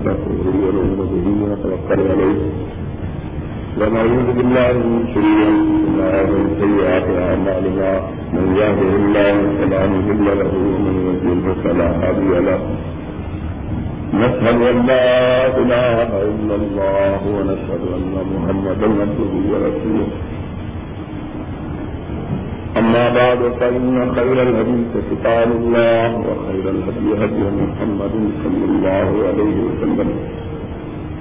ونستغفره ونؤمن به ونتوكل عليه. ونعوذ بالله من شرور انفسنا ومن سيئات اعمالنا من يهده الله فلا مضل له، ومن يضلل فلا هادي له. نشهد ان لا اله الا الله، ونشهد ان محمدا عبده ورسوله. أما بعد، فإن خير الحديث كتاب الله، وخير الهدي هدي محمد صلى الله عليه وسلم.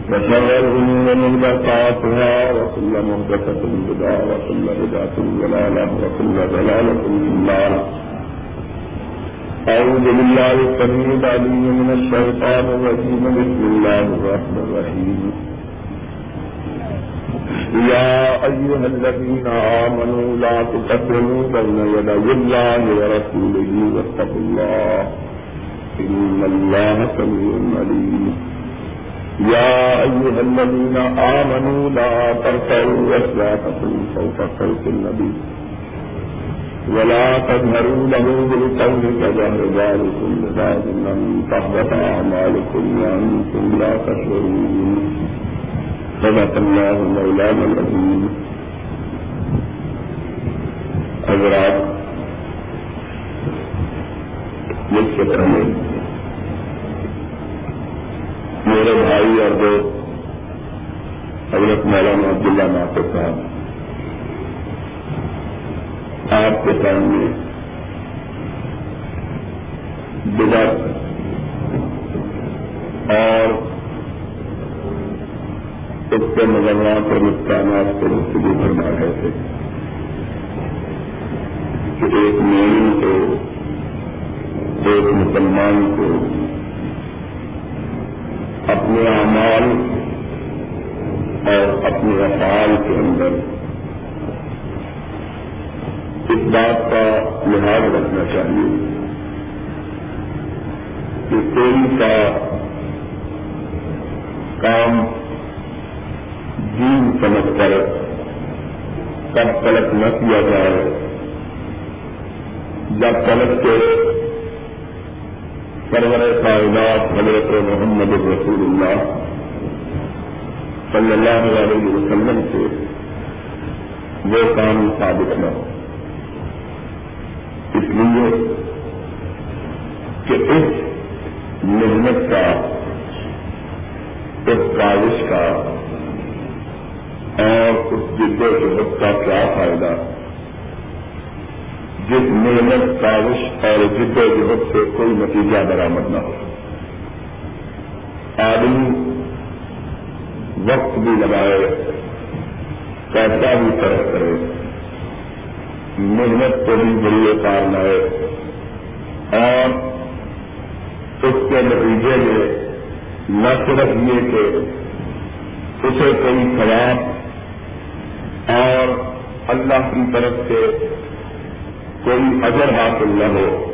وشر الأمور محدثاتها، وكل محدثة بدعة، وكل بدعة ضلالة، وكل ضلالة في النار. أعوذ بالله السميع العليم من الشيطان الرجيم. بسم الله الرحمن الرحيم. يا أيها الذين آمنوا لا تقدموا بين يدي الله ورسوله واتقوا الله إن الله سميع عليم. يا أيها الذين آمنوا لا ترفعوا أصواتكم فوق صوت النبي ولا تظهروا له بالقول كجهر ذلكم لبعض أن تحبط أعمالكم وأنتم لا تشعرون. صدق الله مولانا العظيم. حضرات مجھ سے پہلے میرے بھائی اور دوست، حضرت مولانا عبداللہ ناصر صاحب، آپ کے سامنے بدت اور اس کے مذہبات اور نقصانات کو گفتگو فرما رہے تھے۔ کہ ایک مومن کو، ایک مسلمان کو اپنے اعمال اور اپنے افعال کے اندر اس بات کا لحاظ رکھنا چاہیے کہ کوئی کا کام دین سمجھ کر کب تلک نہ کیا جائے، جب تلک کے سرور کائنات حضرت محمد رسول اللہ صلی اللہ علیہ وسلم سے وہ کام ثابت نہ ہو۔ اس لیے کہ اس محنت کا، اس کاوش کا اور اس جد و جہد کا کیا فائدہ؟ جس محنت کاوش اور جد و جہد سے کوئی نتیجہ برآمد نہ ہو۔ آدمی وقت بھی لگائے، پیسہ بھی طرح کرے محنت کو بھی بڑی کار لائے اور اس کے نتیجے میں نہ صرف یہ کہ اسے کوئی خراب اور اللہ کی طرف سے کوئی اجر حاصل نہ ہو،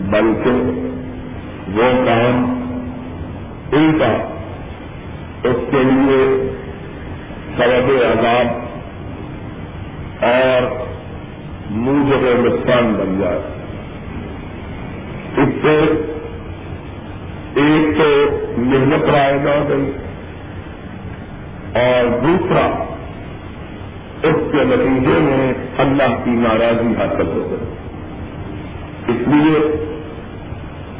بلکہ وہ کام ان کا، اس کے لیے سبب عذاب اور موجب نقصان بن جائے۔ اس سے ایک تو محنت رائے نہ گئی اور دوسرا اس کے نتیجے میں اللہ کی ناراضی حاصل ہو گئی۔ اس لیے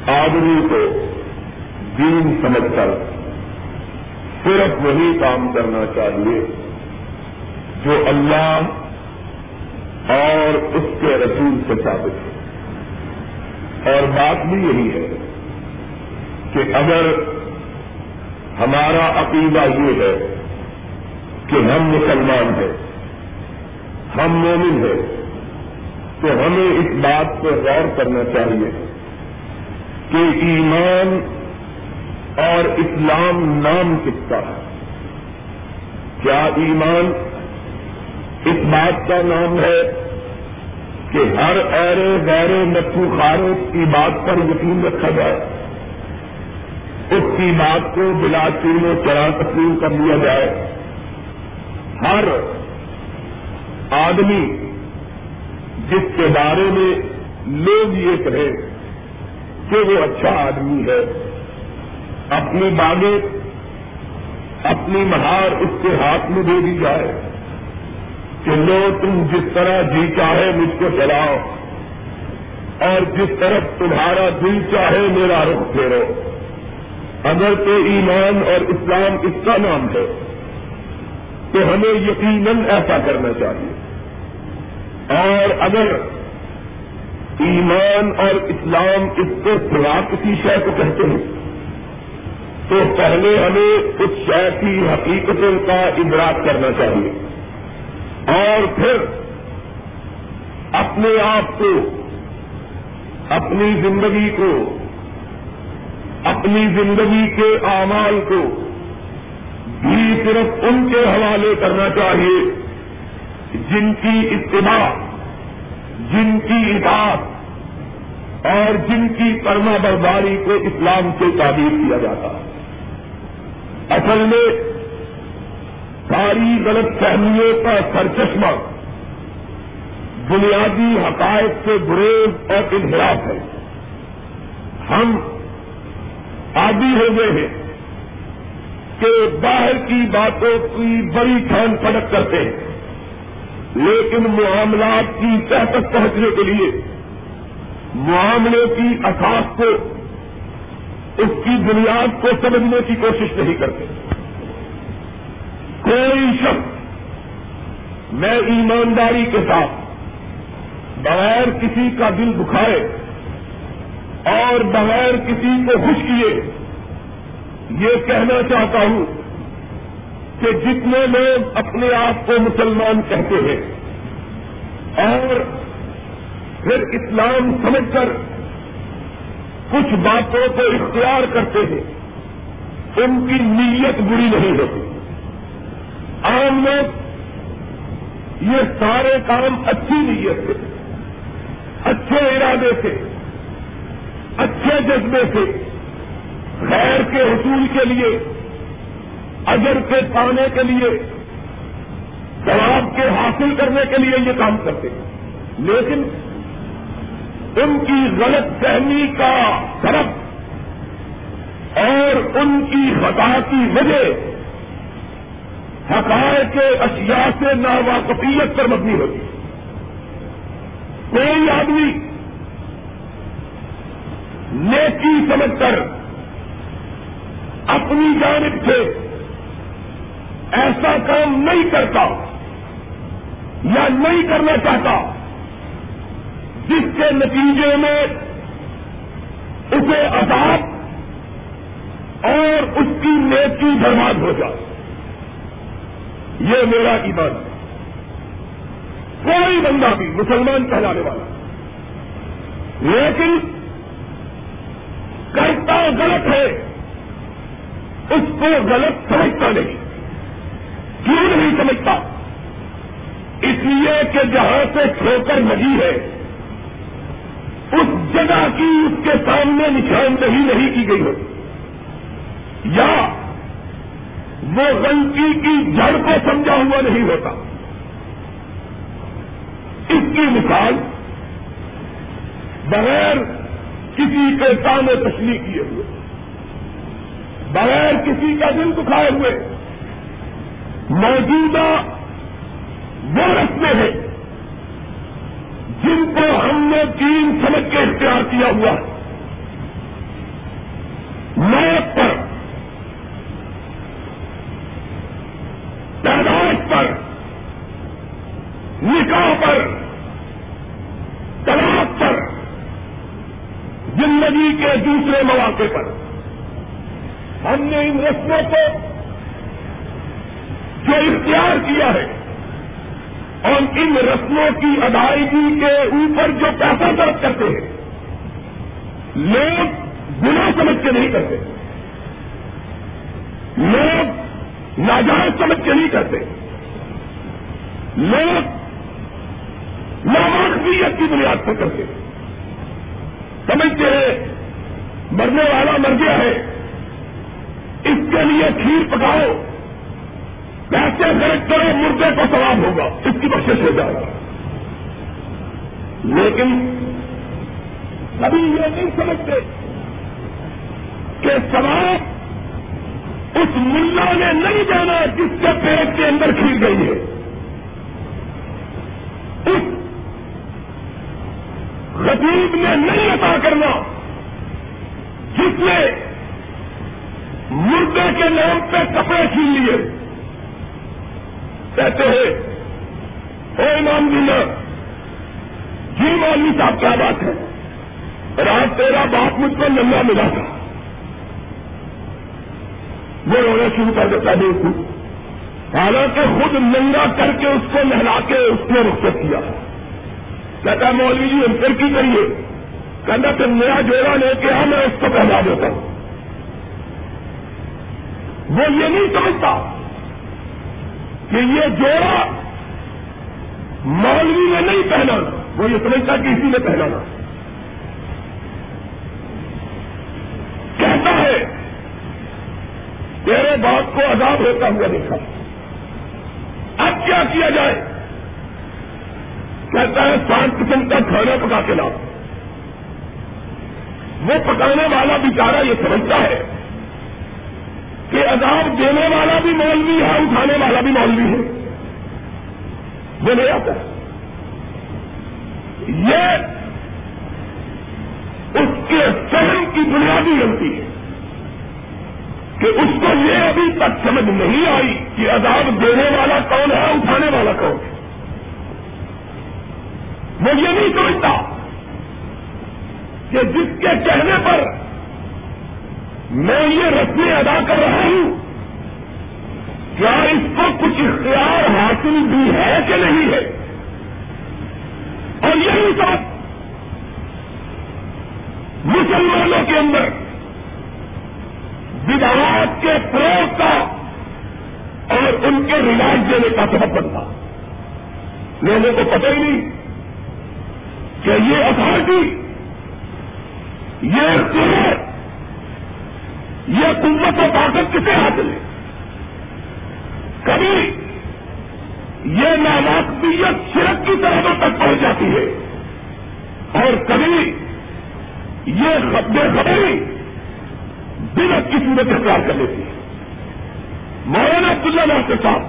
آدمی کو دین سمجھ کر صرف وہی کام کرنا چاہیے جو اللہ اور اس کے رسول سے ثابت ہے اور بات بھی یہی ہے کہ اگر ہمارا عقیدہ یہ ہے کہ ہم مسلمان ہیں ہم مومن ہیں، تو ہمیں اس بات پہ غور کرنا چاہیے کہ ایمان اور اسلام نام کس کا ہے؟ کیا ایمان اس بات کا نام ہے کہ ہر ایرے غیر نتو خارے کی بات پر یقین رکھا جائے؟ اس کی بات کو بلا چین و چرا تسلیم کر لیا جائے۔ ہر آدمی جس کے بارے میں لوگ یہ کہیں کہ وہ اچھا آدمی ہے، اپنی باغیں اپنی مہار اس کے ہاتھ میں دے دی جائے کہ لو تم جس طرح جی چاہے مجھ کو چلاؤ اور جس طرف تمہارا دل چاہے میرا رخ پھیرو۔ اگر تو ایمان اور اسلام اس کا نام ہے، تو ہمیں یقیناً ایسا کرنا چاہیے۔ اور اگر ایمان اور اسلام اس کو سوا کسی شے کو کہتے ہیں، تو پہلے ہمیں اس شے کی حقیقتوں کا ادراک کرنا چاہیے۔ اور پھر اپنے آپ کو، اپنی زندگی کو، اپنی زندگی کے اعمال کو بھی صرف ان کے حوالے کرنا چاہیے۔ جن کی اتباع، جن کی اطاعت اور جن کی کرما برداری کو اسلام سے تعبیر کیا جاتا اصل میں ساری غلط فہمیوں کا سرچشمہ بنیادی حقائق سے گریز اور انحراف ہے۔ ہم عادی ہو گئے ہیں کہ باہر کی باتوں کی بڑی کھان پڑک کرتے ہیں۔ لیکن معاملات کی تہ تک پہنچنے کے لیے معاملے کی اثاث کو، اس کی بنیاد کو سمجھنے کی کوشش نہیں کرتے۔ کوئی شخص میں ایمانداری کے ساتھ بغیر کسی کا دل دکھائے اور بغیر کسی کو خوش کیے، یہ کہنا چاہتا ہوں کہ جتنے لوگ اپنے آپ کو مسلمان کہتے ہیں اور پھر اسلام سمجھ کر کچھ باتوں کو اختیار کرتے ہیں، ان کی نیت بری نہیں ہوتی۔ عام لوگ یہ سارے کام اچھی نیت سے، اچھے ارادے سے، اچھے جذبے سے خیر کے حصول کے لیے اجر کے پانے کے لیے جواب کے حاصل کرنے کے لیے یہ کام کرتے ہیں۔ لیکن ان کی غلط فہمی کا سبب اور ان کی خطا کی وجہ حقائق کے اشیاء سے ناواقفیت پر مبنی ہوتی ہے۔ کوئی آدمی نیکی سمجھ کر اپنی جانب سے ایسا کام نہیں کرتا، یا نہیں کرنا چاہتا، جس کے نتیجے میں اسے عذاب اور اس کی نیکی برباد ہو جائے۔ یہ میرا ایمان ہے۔ کوئی بندہ بھی مسلمان کہلانے والا۔ لیکن کرتا غلط ہے، اس کو غلط سمجھتا نہیں۔ کیوں نہیں سمجھتا۔ اس لیے کہ جہاں سے ٹھوکر لگی ہے، اس جگہ کی اس کے سامنے نشاندہی نہیں کی گئی ہوتی یا وہ غلطی کی جڑ کو سمجھا ہوا نہیں ہوتا۔ اس کی مثال بغیر کسی کے تانے تشریح کیے ہوئے، بغیر کسی کا دل دکھائے ہوئے۔ موجودہ وہ رسمیں ہیں جن کو ہم نے تین سمجھ کے اختیار کیا ہوا ہے۔ موت پر تعداد پر، نکاح پر، طلاق پر، زندگی کے دوسرے مواقع پر۔ ہم نے ان رسموں کو جو اختیار کیا ہے اور ان رسموں کی ادائیگی کے اوپر جو پیسہ درج کرتے ہیں، لوگ گنا سمجھ کے نہیں کرتے۔ لوگ ناجائز سمجھ کے نہیں کرتے۔ لوگ نامانیت کی بنیاد پر کرتے۔ سمجھتے ہیں مرنے والا مر گیا ہے، اس کے لیے کھیر پکاؤ۔ پیسے خرچ کرو مردے کو سواب ہوگا، اس کی بخش ہو جائے گا لیکن کبھی یہ نہیں سمجھتے کہ سواب اس ملا نے نہیں جانا جس کے پیٹ کے اندر کھیر گئی ہے۔ اس غریب نے نہیں عطا کرنا جس نے مردے کے نام پہ کپڑے چھین لیے۔ کہتے ہیں او امام جی دینا جی مولوی صاحب کیا بات ہے؟ رات تیرا باپ مجھ کو ننگا ملا تھا۔ وہ رونا شروع کر دیتا نہیں حالانکہ خود ننگا کر کے اس کو نہلا کے اس نے رخصت کیا۔ کہتا مولوی جی ہم پھر کی کریے؟ کہنا کہ نیا جوڑا لے کے آ، میں اس کو پہلا دیتا ہوں۔ وہ یہ نہیں سمجھتا کہ یہ جوڑا مولوی نے نہیں پہنا وہ یہ سمجھتا کہ اسی نے پہنانا۔ کہتا ہے، تیرے باپ کو عذاب ہوتا ہوا دیکھا۔ اب کیا کیا جائے؟ کہتا ہے، سات قسم کا کھانا پکا کے لاؤ۔ وہ پکانے والا بیچارہ یہ سمجھتا ہے کہ عذاب دینے والا بھی مولوی ہے، اٹھانے والا بھی مولوی ہے۔ وہ نہیں آتا یہ اس کے فہم کی بنیادی غلطی ہے کہ اس کو یہ ابھی تک سمجھ نہیں آئی کہ عذاب دینے والا کون ہے، اٹھانے والا کون ہے۔ وہ یہ نہیں سمجھتا کہ جس کے کہنے پر میں یہ رسمیں ادا کر رہا ہوں۔ کیا اس کو کچھ اختیار حاصل بھی ہے کہ نہیں ہے؟ اور یہی سب مسلمانوں کے اندر بدعات کے فروغ کا اور ان کے رواج دینے کا سبب بنتا۔ لوگوں کو پتہ ہی نہیں کہ یہ اتارٹی یہ اختیار یہ قوت و طاقت کسے حاصل ہے کبھی یہ ناواقبیت شرک کی طرح تک پہنچ جاتی ہے اور کبھی یہ بے خبری بدت کی صورت اختیار کر لیتی ہے۔ مولانا عبداللہ کے ساتھ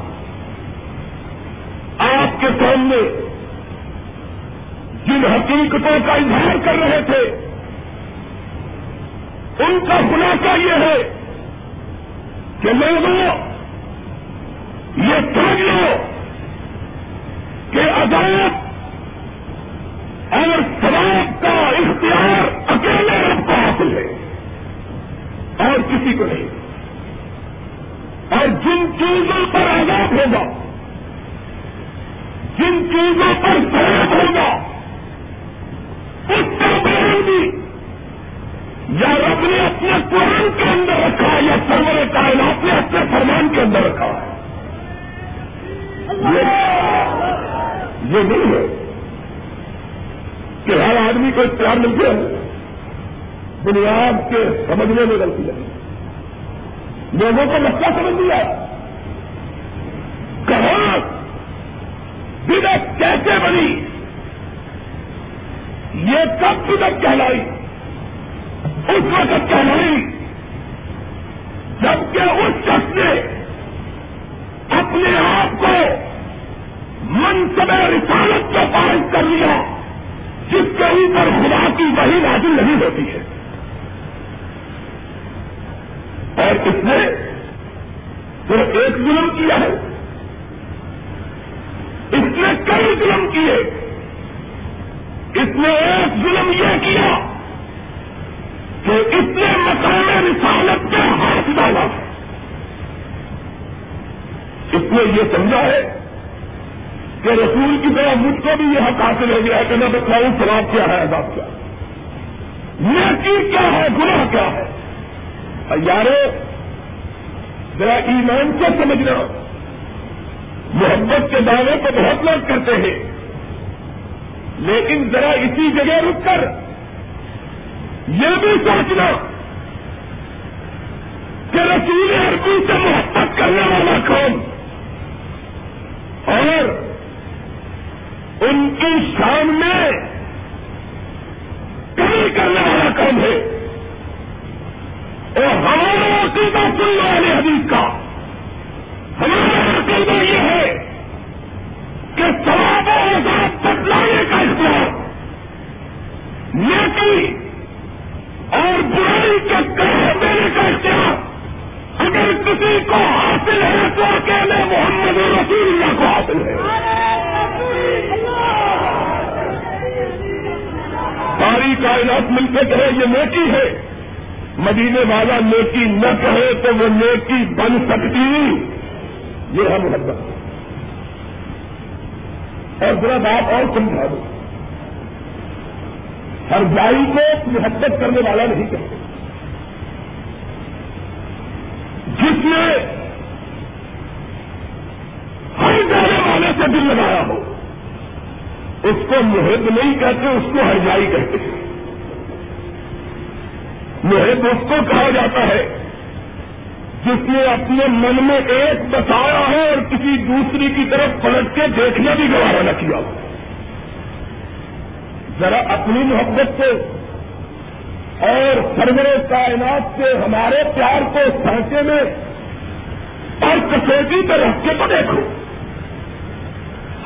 آپ کے سامنے جن حقیقتوں کا اظہار کر رہے تھے ان کا خلاصہ یہ ہے کہ لوگوں، یہ سمجھ لو کہ عدالت اور سواب کا اختیار اکیلے رب کو حاصل ہے اور کسی کو نہیں۔ اور جن چیزوں پر آزاد ہوگا، جن چیزوں پر سواب ہوگا، اس کا بیان بھی یا رب نے اپنے قرآن کے اندر رکھا یا سرور کائنات نے اپنے فرمان کے اندر رکھا ہے۔ یہ نہیں ہے کہ ہر آدمی کو اختیار مل گیا بنیاد کے سمجھنے میں غلطی لگی لوگوں کو مسئلہ سمجھ لیا کہاں؟ بدت کیسے بنی؟ یہ کب بدت کہلائی؟ اس وقت کیا نہیں، جبکہ اس شخص نے اپنے آپ کو منصب رسالت کو پائز کر لیا، جس کے اوپر خدا کی وہی نازل نہیں ہوتی ہے۔ اور اس نے صرف ایک ظلم کیا ہے۔ اس نے کئی ظلم کیے۔ اس نے ایک ظلم یہ کیا کہ اس نے مقام رسالت کے ہاتھ ڈالا اس نے یہ سمجھا ہے کہ رسول کی طرح مجھ کو بھی یہ حق حاصل ہو گیا ہے کہ میں بتاؤں شراب کیا ہے، عذاب کیا نیکی کیا ہے، گناہ کیا ہے؟ یارو، ذرا ایمان کو سمجھنا محبت کے دعوے کو بہت لوگ کرتے ہیں، لیکن ذرا اسی جگہ رک کر یہ بھی سوچنا کہ رسول عربی سے محبت کرنے والا کون؟ اور ان کے سامنے کمی کرنے والا کون ہے؟ اور ہمارا عقیدہ سننے والے حدیث کا۔ ہمارا عقیدہ یہ ہے کہ سوابوں کا بدلانے کا اسلام یہ کہ اور برائی کے قریب دینے کا اختیار اگر کسی کو حاصل ہے تو اکیلے محمد رسول اللہ کو حاصل ہے۔ ساری کائنات مل کے یہ نیکی ہے۔ مدینے والا نیکی نہ کہے تو وہ نیکی بن سکتی۔ یہ ہے محبت۔ اور ذرا بات اور سمجھا دو۔ ہر جائی کو محبت کرنے والا نہیں کہتے۔ جس نے ہر جانے والے سے دل لگایا ہو، اس کو محب نہیں کہتے، اس کو ہر جائی کہتے۔ محب اس کو کہا جاتا ہے، جس نے اپنے من میں ایک بتایا ہے اور کسی دوسری کی طرف پلٹ کے دیکھنا بھی گوارا نہ کیا ہو۔ ذرا اپنی محبت سے اور سرور کائنات سے ہمارے پیار کو سانچے میں اور کسوٹی پہ رکھ کے تو دیکھو۔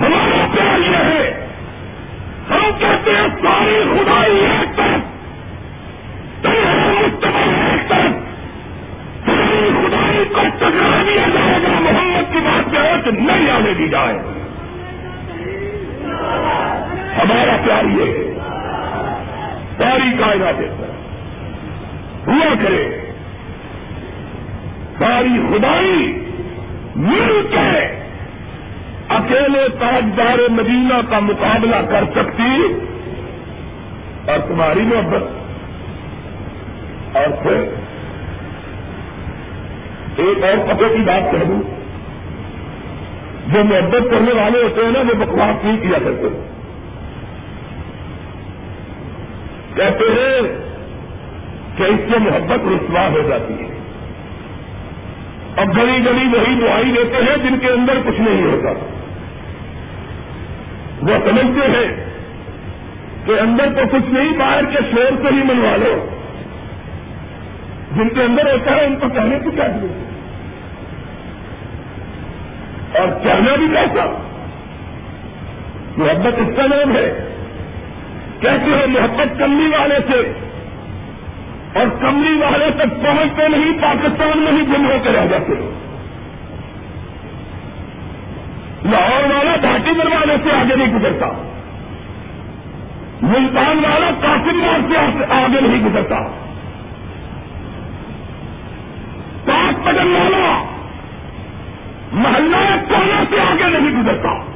ہمارا پیار یہ ہے۔ ہم کہتے ہیں ساری خدائی ایک طرف۔ ایک طرف۔ ساری خدائی کو ٹکرا دیا جائے گا۔ محمد کی بات جو کہ نہیں آنے دی جائے۔ ہمارا پیار یہ ہے۔ ساری کائنات ہوا کرے۔ ساری خدائی مل کے اکیلے تاجدار مدینہ کا مقابلہ کر سکتی اور تمہاری محبت۔ اور پھر ایک اور پتے کی بات کہہ دوں۔ جو محبت کرنے والے ہوتے ہیں نا، وہ بکواس نہیں کیا کرتے۔ کہتے ہیں کہ اس سے محبت رسوا ہو جاتی ہے۔ اب گلی گلی وہی دعائی دیتے ہیں جن کے اندر کچھ نہیں ہوتا۔ وہ سمجھتے ہیں کہ اندر تو کچھ نہیں، باہر کے شور سے ہی منوا لو۔ جن کے اندر ہوتا ہے ان کو کہنے کی کیا ضرورت اور کہنا بھی کیسا؟ محبت اس کا نام ہے۔ کہتے ہیں محبت کملی والے سے اور کملی والے تک پہنچتے نہیں، پاکستان میں ہی گم ہو کے رہ جاتے لاہور والا گھاٹی دروازے سے آگے نہیں گزرتا۔ ملتان والا کافی مار سے آگے نہیں گزرتا۔ پاک پٹن والا محلہ کونا سے آگے نہیں گزرتا۔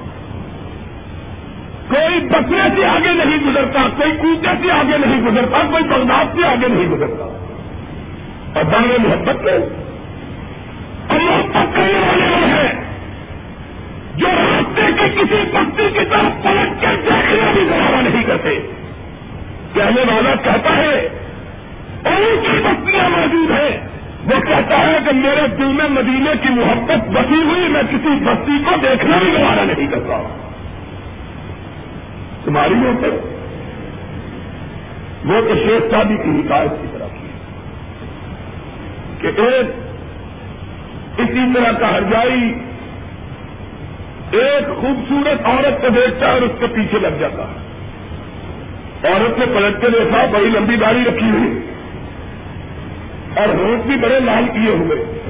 کوئی بکرے سے آگے نہیں گزرتا، کوئی کوچے سے آگے نہیں گزرتا، کوئی بغداد سے آگے نہیں گزرتا۔ اور دانے محبت کے۔ اللہ پکڑنے والے وہ ہیں جو راستے کے کسی بستی کی طرف پلٹ کر دیکھنا بھی گوارا نہیں کرتے۔ کہنے والا کہتا ہے، اور کی بستیاں موجود ہیں۔ وہ کہتا ہے کہ میرے دل میں مدینے کی محبت بسی ہوئی، میں کسی بستی کو دیکھنا بھی گوارا نہیں کرتا۔ تمہاری اوپر وہ تو شیخ شادی کی حکایت کی طرح کی۔ کہ ایک اسی طرح کا ہرجائی ایک خوبصورت عورت کو دیکھتا ہے اور اس کے پیچھے لگ جاتا ہے۔ عورت نے پلٹ کے دیکھا، بڑی لمبی داڑھی رکھی ہوئی۔ اور ہوٹ بھی بڑے لال کیے ہوئے۔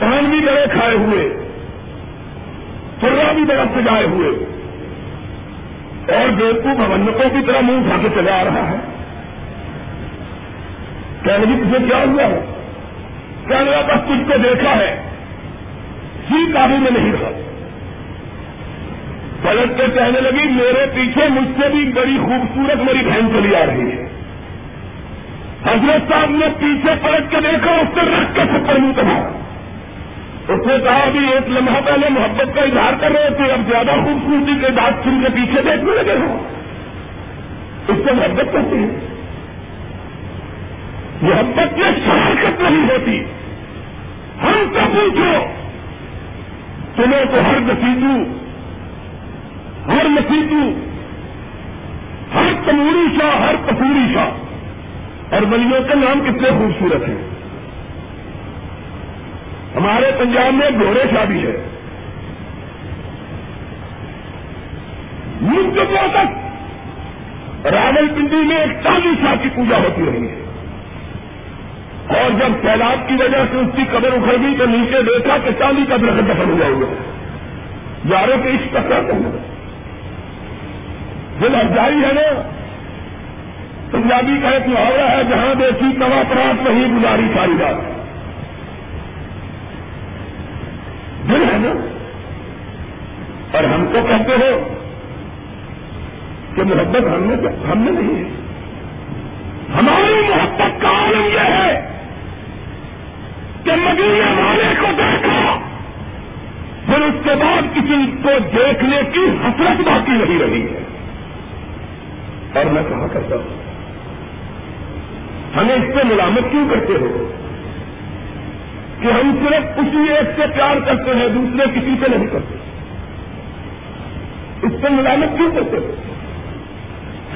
پان بھی بڑے کھائے ہوئے۔ چرا بھی بڑا سجائے ہوئے۔ اور بیوقوف بھونکوں کی طرح منہ اٹھا کے چلا آ رہا ہے۔ کہنے لگی تجھے کیا ہوا ہے؟ کہنے لگا بس تجھ کو دیکھا ہے؟ جی ہی قابو میں نہیں رہا۔ پلٹ کے کہنے لگی، میرے پیچھے مجھ سے بھی بڑی خوبصورت میری بہن چلی آ رہی ہے۔ حضرت صاحب نے پیچھے پلٹ کے دیکھا، اس سے رکھ کے سپر منہ کمایا اس نے کہا کہ ایک لمحہ پہلے محبت کا اظہار کر رہے تھے، اب زیادہ خوبصورتی کے بات سن کے پیچھے دیکھنے لگے ہو۔ اس سے محبت کرتی ہے۔ محبت میں شراکت نہیں ہوتی۔ ہم سے پوچھو، تمہیں تو ہر نسیجو ہر نسیجو ہر تموری شاہ، ہر کپوری شاہ اور بلیوں کا نام کتنے خوبصورت ہیں۔ ہمارے پنجاب میں گھوڑے شادی ہے۔ ملک تک راول پنڈی میں ایک چالیس شاہ کی پوجا ہوتی رہی ہے۔ اور جب سیلاب کی وجہ سے اس کی قبر اکھڑ گئی تو نیچے دیکھا کہ چاندی کا درخت دفن ہوا ہوا یاروں کے اس ٹکرا کرنا دل افزائی ہے نا، پنجابی کا ایک محاورہ ہے، جہاں دیکھی کوا پرات وہیں گزاری ساری رات۔ دل ہے نا؟ اور ہم کو کہتے ہو کہ محبت ہم نے ہم نے نہیں ہے۔ ہماری محبت کا عالم یہ ہے کہ مدینے والے کو دیکھا پھر اس کے بعد کسی کو دیکھنے کی حسرت باقی نہیں رہی ہے۔ اور میں کہا کرتا ہوں ہمیں اس سے ملامت کیوں کرتے ہو؟ کہ ہم صرف اسی ایک سے پیار کرتے ہیں، دوسرے کسی سے نہیں کرتے۔ اس سے ملامت کیوں کرتے ہو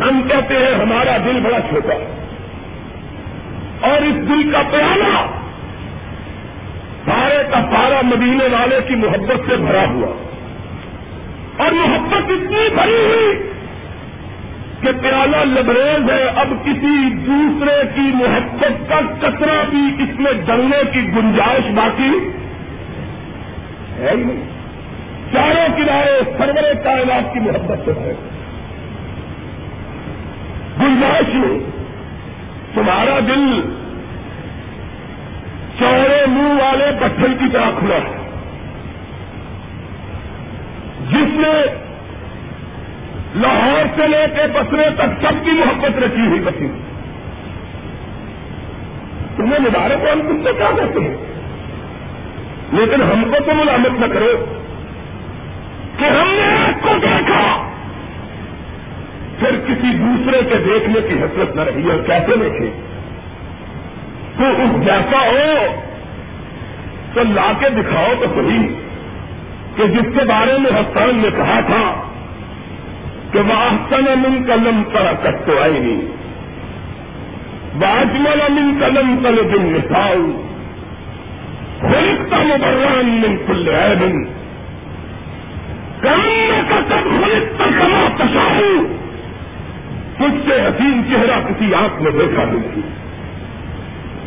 ہم کہتے ہیں، ہمارا دل بڑا چھوٹا اور اس دل کا پیالہ سارے کا سارا مدینے والے کی محبت سے بھرا ہوا۔ اور محبت اتنی بھری ہوئی کہ پیالہ لبریز ہے، اب کسی دوسرے کی محبت کا کچرا بھی اس میں ڈلنے کی گنجائش باقی ہے ہی نہیں۔ چاروں کنارے سرورے کائنات کی محبت سے ہے۔ گنجائش میں تمہارا دل چوڑے منہ والے پتھر کی طرح کھلا ہے۔ جس نے لاہور سے لے کے بسرے تک سب کی محبت رکھی ہوئی بسی۔ تمہیں مبارک ہم تم سے کیا کہتے ہیں؟ لیکن ہم کو تو ملامت نہ کرو کہ ہم نے آپ کو دیکھا۔ پھر کسی دوسرے کے دیکھنے کی حسرت نہ رہی اور کیسے دیکھے؟ تو اس جیسا ہو تو لا کے دکھاؤ تو صحیح کہ جس کے بارے میں حسان نے کہا تھا کہ وہ آسن من قلم پر تو آئی نہیں باجمل من قلم کل دن مثال خلقتا مبران من کل عیب کم کا کب خلقتا کما تشاہو تجھ سے حسین چہرہ کسی آنکھ میں دیکھا نہیں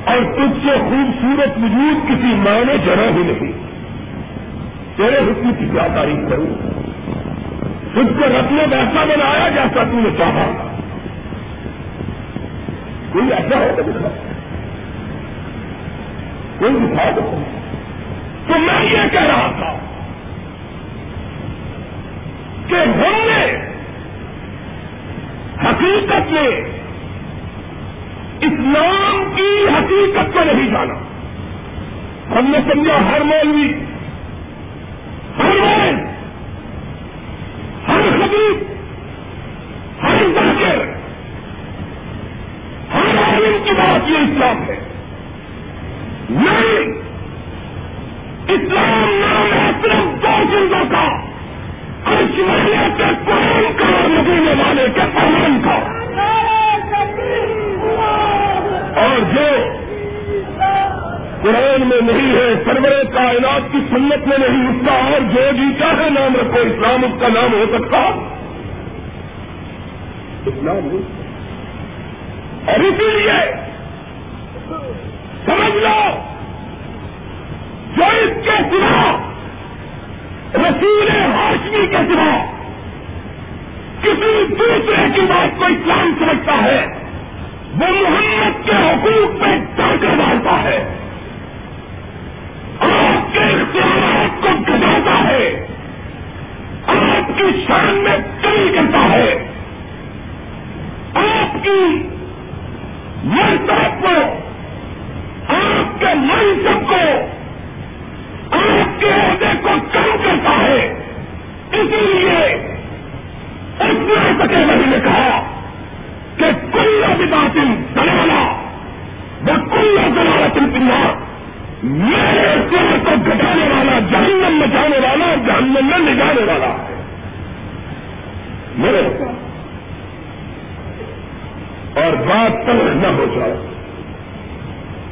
اور تجھ سے خوبصورت وجود کسی ماں نے جنا ہی نہیں تیرے حکم کی کیا تعریف کروں تجھ کو رتن ایسا بنایا جیسا تم نے چاہا کوئی ایسا ہو تو کوئی دکھا دو۔ تو میں یہ کہہ رہا تھا کہ ہم نے حقیقت میں اسلام کی حقیقت کو نہیں جانا۔ ہم نے سمجھا ہر مولوی کا نام ہو سکتا بات تلخ نہ ہو جائے۔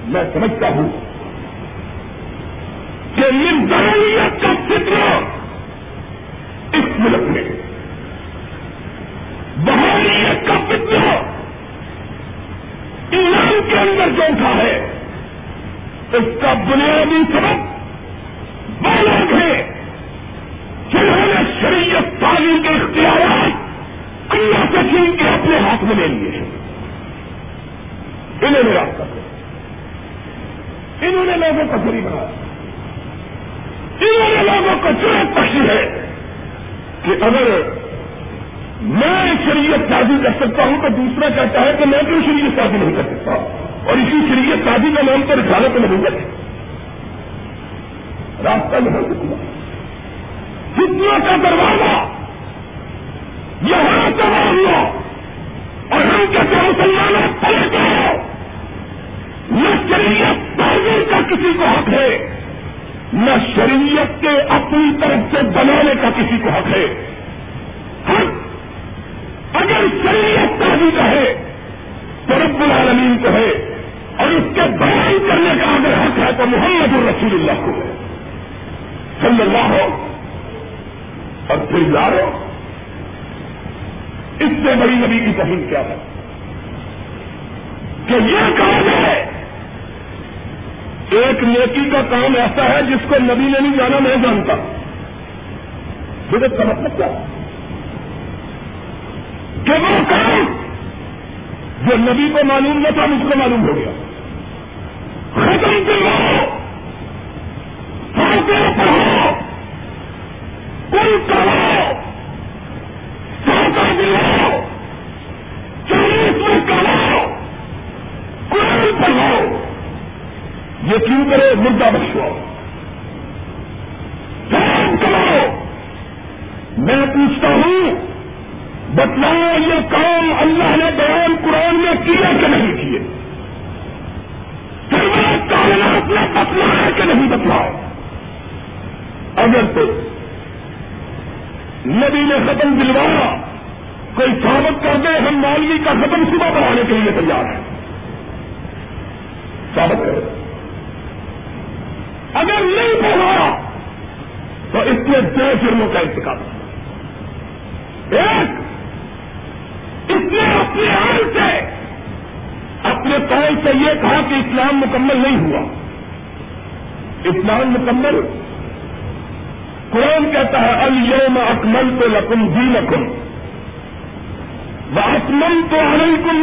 میں سمجھتا ہوں کہ نمزانیت کا فکر اس ملک میں بہانیت کا فکر ایران کے اندر جو اٹھا ہے، اس کا بنیادی سبب انہوں نے بنایا انہوں نے لوگوں کو چرت بخشی ہے کہ اگر میں شریعت شادی کر سکتا ہوں تو دوسرا کہتا ہے کہ میں کیوں شریعت شادی نہیں کر سکتا؟ اور اسی شریعت شادی کا نام پر رسالت نہیں کر راستہ نہیں سکتا۔ جتنا کا دروازہ یہاں کا ہوا اور ہم کہتے ہیں مسلمانوں پلے جاؤ نہ شریعت کسی کو حق ہے۔ نہ شریعت کے اپنی طرف سے بنانے کا کسی کو حق ہے۔ حق اگر شریعت تعلیم کا ہے تو رب العالمین کو ہے۔ اور اس کے بیان کرنے کا اگر حق ہے تو محمد الرسول اللہ کو ہے۔ صلی اللہ ہو۔ اور پھر یارو، اس سے بڑی نبی کی تحریر کیا ہے؟ کہ یہ کام ہے ایک نیکی کا کام ایسا ہے جس کو نبی نے نہیں جانا، میں جانتا۔ کا مطلب کیا؟ کہ وہ کام جو نبی کو معلوم نہ تھا، مجھ کو معلوم ہو گیا۔ ختم کرو پڑھو کل کرو سوتا دلاؤ چالیس میں کرو قرآن پڑھو یہ کیوں کرو مردہ بخشو کرو میں پوچھتا ہوں بتلاؤ یہ کام اللہ نے بیان قرآن میں کیا کہ نہیں کیے کائنات نے بتلایا کہ نہیں بتلاؤ اگر تو نبی نے ختم دلوایا کوئی ثابت کر دے ہم مولوی کا ختم صبح بڑھانے کے لیے تیار ہیں ثابت کرے اگر نہیں بڑھایا تو اس میں دو جرموں کا انتخاب ایک اس نے اپنے حال سے اپنے قول سے یہ کہا کہ اسلام مکمل نہیں ہوا اسلام مکمل۔ قرآن کہتا ہے الم اکمل تو لکم دی لکم اکمل تو علی کم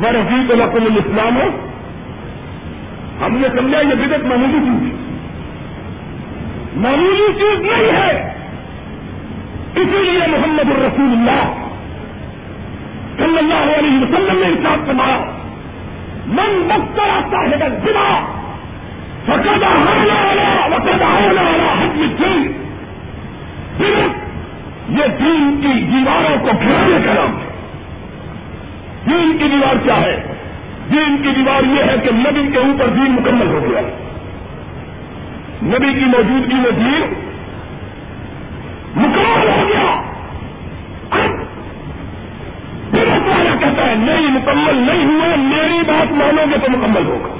میں رفیع تو لکم الاسلام ہو ہم نے سمجھا، یہ بدت معمولی چیز معمولی چیز نہیں ہے۔ اسی لیے محمد الرسول اللہ صلی اللہ علیہ وسلم نے حساب کمایا من وقت آتا ہے گا جنا فقد آنا والا وقد آنا والا حق دین یہ دین کی دیواروں کو گھرانے کا نام ہے۔ دین کی دیوار کیا ہے؟ دین کی دیوار یہ ہے کہ نبی کے اوپر دین مکمل ہو گیا۔ نبی کی موجودگی میں دین مکمل ہو گیا۔ والا کہتا ہے نہیں مکمل نہیں ہوا میری بات مانو گے تو مکمل ہوگا۔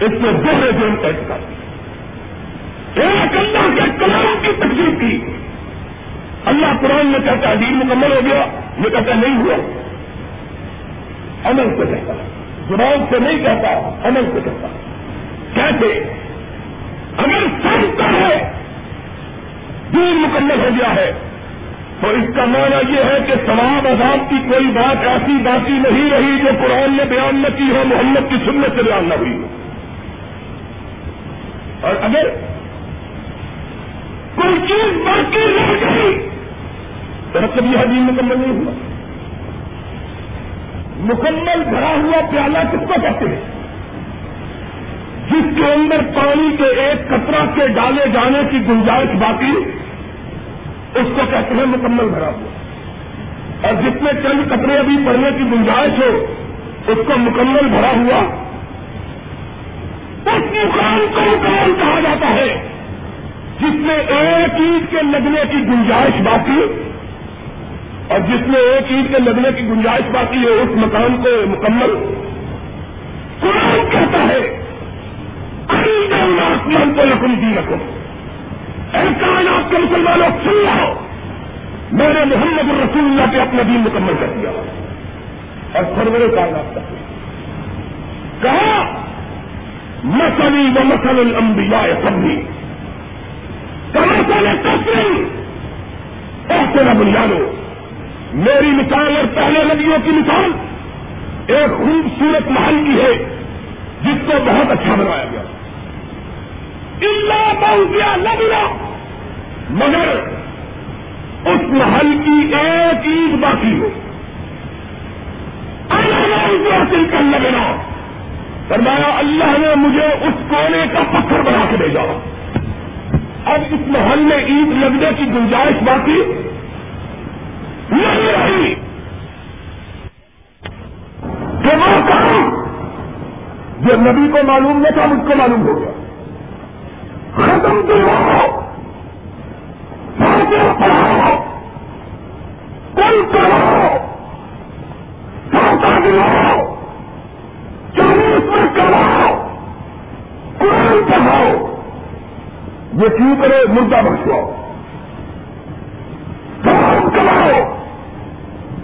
اس میں دوسرے دن طے کر ایک اللہ کے کلام کی تکلیف کی۔ اللہ قرآن میں کہتا ہے دین مکمل ہو گیا یہ کہتا نہیں ہوا۔ عمل سے کہتا زبان سے نہیں کہتا، عمل سے کہتا کیسے؟ اگر سمجھتا ہے، دین مکمل ہو گیا ہے، تو اس کا معنی یہ ہے کہ ثواب عذاب کی کوئی بات ایسی باقی نہیں رہی جو قرآن نے بیان نہ کی ہو، محمد کی سنت سے بیان نہ ہوئی ہو۔ اور اگر کوئی چیز باقی رہ گئی تو مطلب یہ دین مکمل نہیں ہوا۔ مکمل بھرا ہوا پیالہ کس کو کہتے ہیں؟ جس کے اندر پانی کے ایک کپڑا کے ڈالے جانے کی گنجائش باقی، اس کو کہتے ہیں مکمل بھرا ہوا۔ اور جس میں چند کپڑے ابھی پڑنے کی گنجائش ہو، اس کو مکمل بھرا ہوا اس مقام کو مکمل کہا جاتا ہے۔ جس میں ایک عید کے لگنے کی گنجائش باقی اور جس میں ایک عید کے لگنے کی گنجائش باقی ہے، اس مکان کو مکمل۔ قرآن کہتا ہے آسمان کو لکم دی رکھو کائنات کے مسلمانوں، سن رہا میں نے محمد الرسول اللہ پہ اپنا دین مکمل کر دیا۔ اور سرور کائنات کر دیا کہا مسلی و مسل الانبیاء سبھی۔ کمسل کسری ایسے نہ بنیادو، میری مثال اور پہلے نبیوں کی مثال ایک خوبصورت محل کی ہے، جس کو بہت اچھا بنایا گیا۔ اللہ بہت گیا لگنا مگر اس محل کی ایک عید باقی ہو۔ اللہ حاصل کر لگنا فرمایا، اللہ نے مجھے اس کونے کا پتھر بنا کے بھیجا۔ اب اس محل میں عید لگنے کی گنجائش باقی نہیں رہی۔ کہ وہ کام جو نبی کو معلوم نہیں تھا، مجھ کو معلوم ہو گیا۔ ختم تو کل کرو۔ سوتا دلاؤ چالیس میں کراؤ قرآن پڑھاؤ یہ کیوں کرے مردہ بخشواؤ کام کراؤ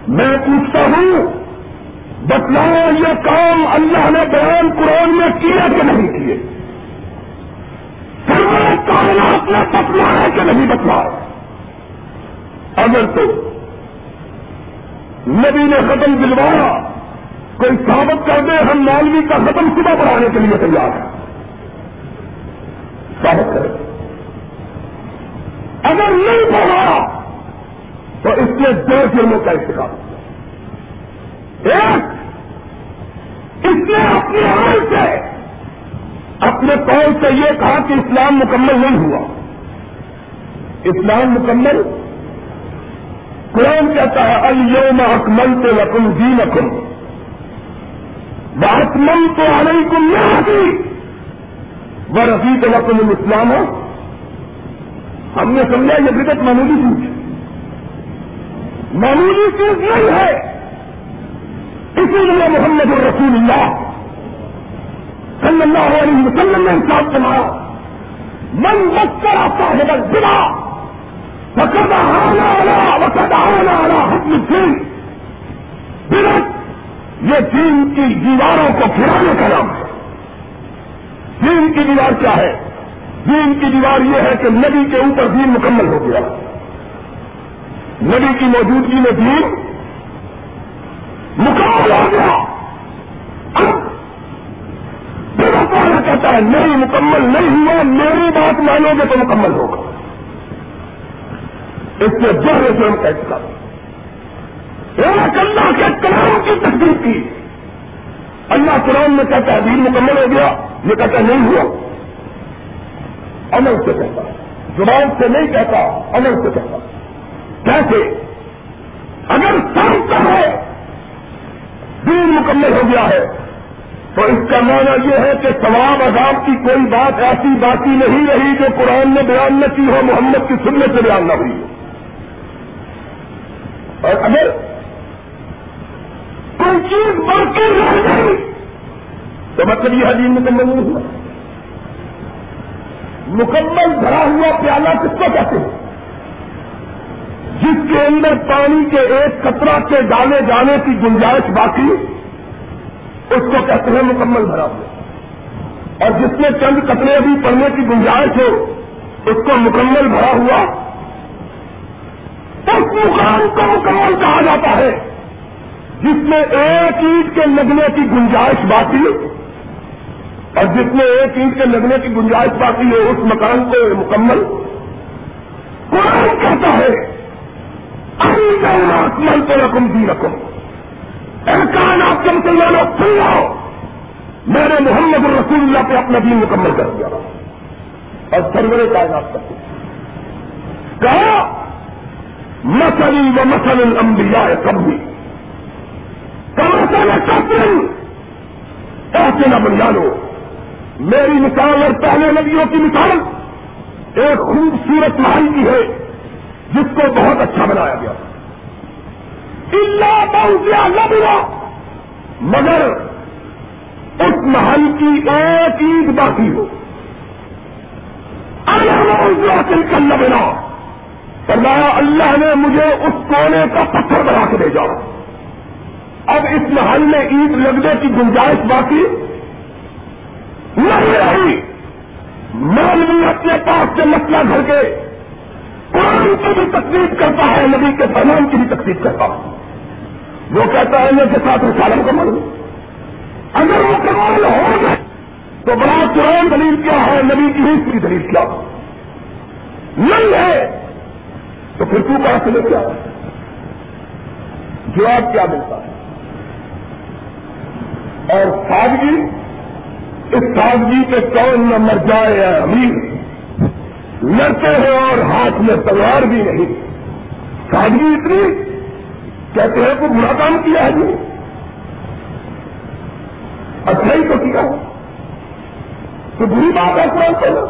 میں پوچھتا ہوں، بتلاؤ یہ کام اللہ نے بیان قرآن میں کیا کہ نہیں کیے؟ کائنات نے بتلایا کہ نہیں بتلایا۔ اگر تو نبی نے ختم دلوایا، کوئی ثابت کر دے ہم مولوی کا ختم صبح بڑھانے کے لیے تیار ہیں۔ ثابت کرے اگر نہیں پڑھا تو اس کے دو جرموں کا انتخاب۔ ایک، اس نے اپنے حال سے اپنے قول سے یہ کہا کہ اسلام مکمل نہیں ہوا۔ اسلام مکمل۔ قرآن کہتا ہے الوم اکمل تو لکم جی نکم بہتمن تو علیہ کم نہ وہ رفیق لکم اسلام ہو ہم نے سمجھا یہ بدت معمولی چیز معمولی چیز نہیں ہے۔ اسی لیے محمد الرسول اللہ صلی اللہ علیہ وسلم نے انصاف بنایا من مکر آتا ہے بس بنا وقت آنا آنا وقت آنا آنا حکم دین برت یہ دین کی دیواروں کو گرانے کا نام ہے۔ دین کی دیوار کیا ہے؟ دین کی دیوار یہ ہے کہ نبی کے اوپر دین مکمل ہو گیا۔ نبی کی موجودگی میں دین مکمل ہو گیا۔ کہتا ہے نہیں مکمل نہیں ہوا، میری بات مانو گے تو مکمل ہوگا۔ اس سے جہرے سے ہم کیسے کر۔ اللہ کے کلام کی تصدیق کی۔ اللہ قرآن میں کہتا ہے دین مکمل ہو گیا، یہ کہتا نہیں ہوا۔ عمل سے کہتا زبان سے نہیں کہتا، عمل سے کہتا کیسے؟ اگر سمجھتا ہے دین مکمل ہو گیا ہے، تو اس کا معنی یہ ہے کہ ثواب، عذاب کی کوئی بات ایسی باقی نہیں رہی جو قرآن نے بیان نہ کی ہو، محمد کی سنت سے بیان نہ ہوئی ہو۔ اور اگر کوئی چیز باقی رہ گئی، تو مطلب یہ حجیم مکمل نہیں ہوا۔ مکمل بھرا ہوا پیالہ کس کو کہتے ہیں؟ جس کے اندر پانی کے ایک کترا کے ڈالے جانے کی گنجائش باقی اس کو کہتے ہیں مکمل بھرا ہوا۔ اور جس میں چند کترے بھی پڑنے کی گنجائش ہو، اس کو مکمل بھرا ہوا۔ اس مقام کو مکمل کہا جاتا ہے، جس میں ایک اینٹ کے لگنے کی گنجائش باقی اور جس میں ایک اینٹ کے لگنے کی گنجائش باقی ہو اس مکان کو مکمل قرآن کہتا ہے اکمل تو رقم دی رقم احکان آپ کے مسلمانوں سن لو میں نے محمد الرسول اللہ پہ اپنا دین مکمل کر دیا۔ اور سرورے کائنات کرتے کہا مسلی و مسل الانبیاء کبھی کمسل کبھی ایسے نہ بنیادو میری مثال اور پہلے نبیوں کی مثال ایک خوبصورت محل کی ہے جس کو بہت اچھا بنایا گیا اللہ بہت لبلا مگر اس محل کی ایک عید باقی ہو۔ اللہ کل لبنا فرمایا اللہ نے مجھے اس کونے کا پتھر بنا کے بھیجا۔ اب اس محل میں عید لگنے کی گنجائش باقی نہیں رہی۔ مولوی اپنے پاس سے مسئلہ گھر کے قرآن کی بھی تکلیف کرتا ہے، نبی کے فرمان کی بھی تکلیف کرتا ہے۔ وہ کہتا ہے، میں کے ساتھ رسالم کا مانوں اگر وہ کمال ہو گئے تو بڑا قرآن دلیل کیا ہے، نبی کی ہسٹری دلیل کیا نہیں ہے، تو پھر تو کہاں سے لے کیا جواب کیا ملتا ہے؟ اور سادگی اس سادگی کے کون نہ مر جائے یا امیر۔ لڑتے ہیں اور ہاتھ میں تلوار بھی نہیں۔ سادگی اتنی کہتے ہیں کو برا کام کیا ہے جی۔ اچھا ہی تو کیا تو بری بات ہے کون کرنا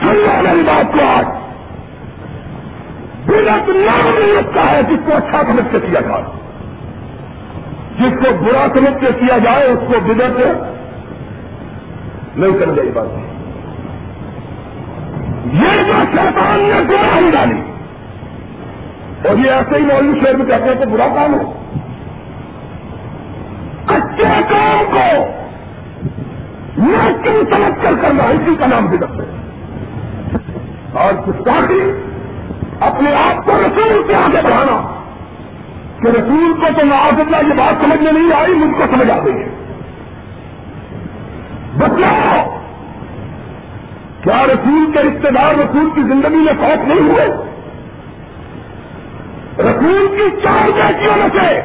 سننے بات کو آج بنا نام نہیں رکھتا ہے جس کو اچھا سمجھ کے کیا جائے۔ جس کو برا سمجھ کے کیا جائے، اس کو بدر نہیں کر گئی بات یہ جو شیطان نے گمراہی ڈالی۔ اور یہ ایسے ہی مولوی شہر میں کہتے ہیں کہ برا کام ہے۔ اچھے کام کو ناکن سمجھ کر کرنا اسی کا نام بھی ہے اور گستاخی، اپنے آپ کو رسول سے آگے بڑھانا۔ کہ رسول کو تو معاذ اللہ یہ بات سمجھ میں نہیں آئی، مجھ کو سمجھ آ گئی ہے۔ بتلاؤ! کیا رسول کے رشتے دار رسول کی زندگی میں فوت نہیں ہوئے؟ رسول کی چار بیٹیوں میں سے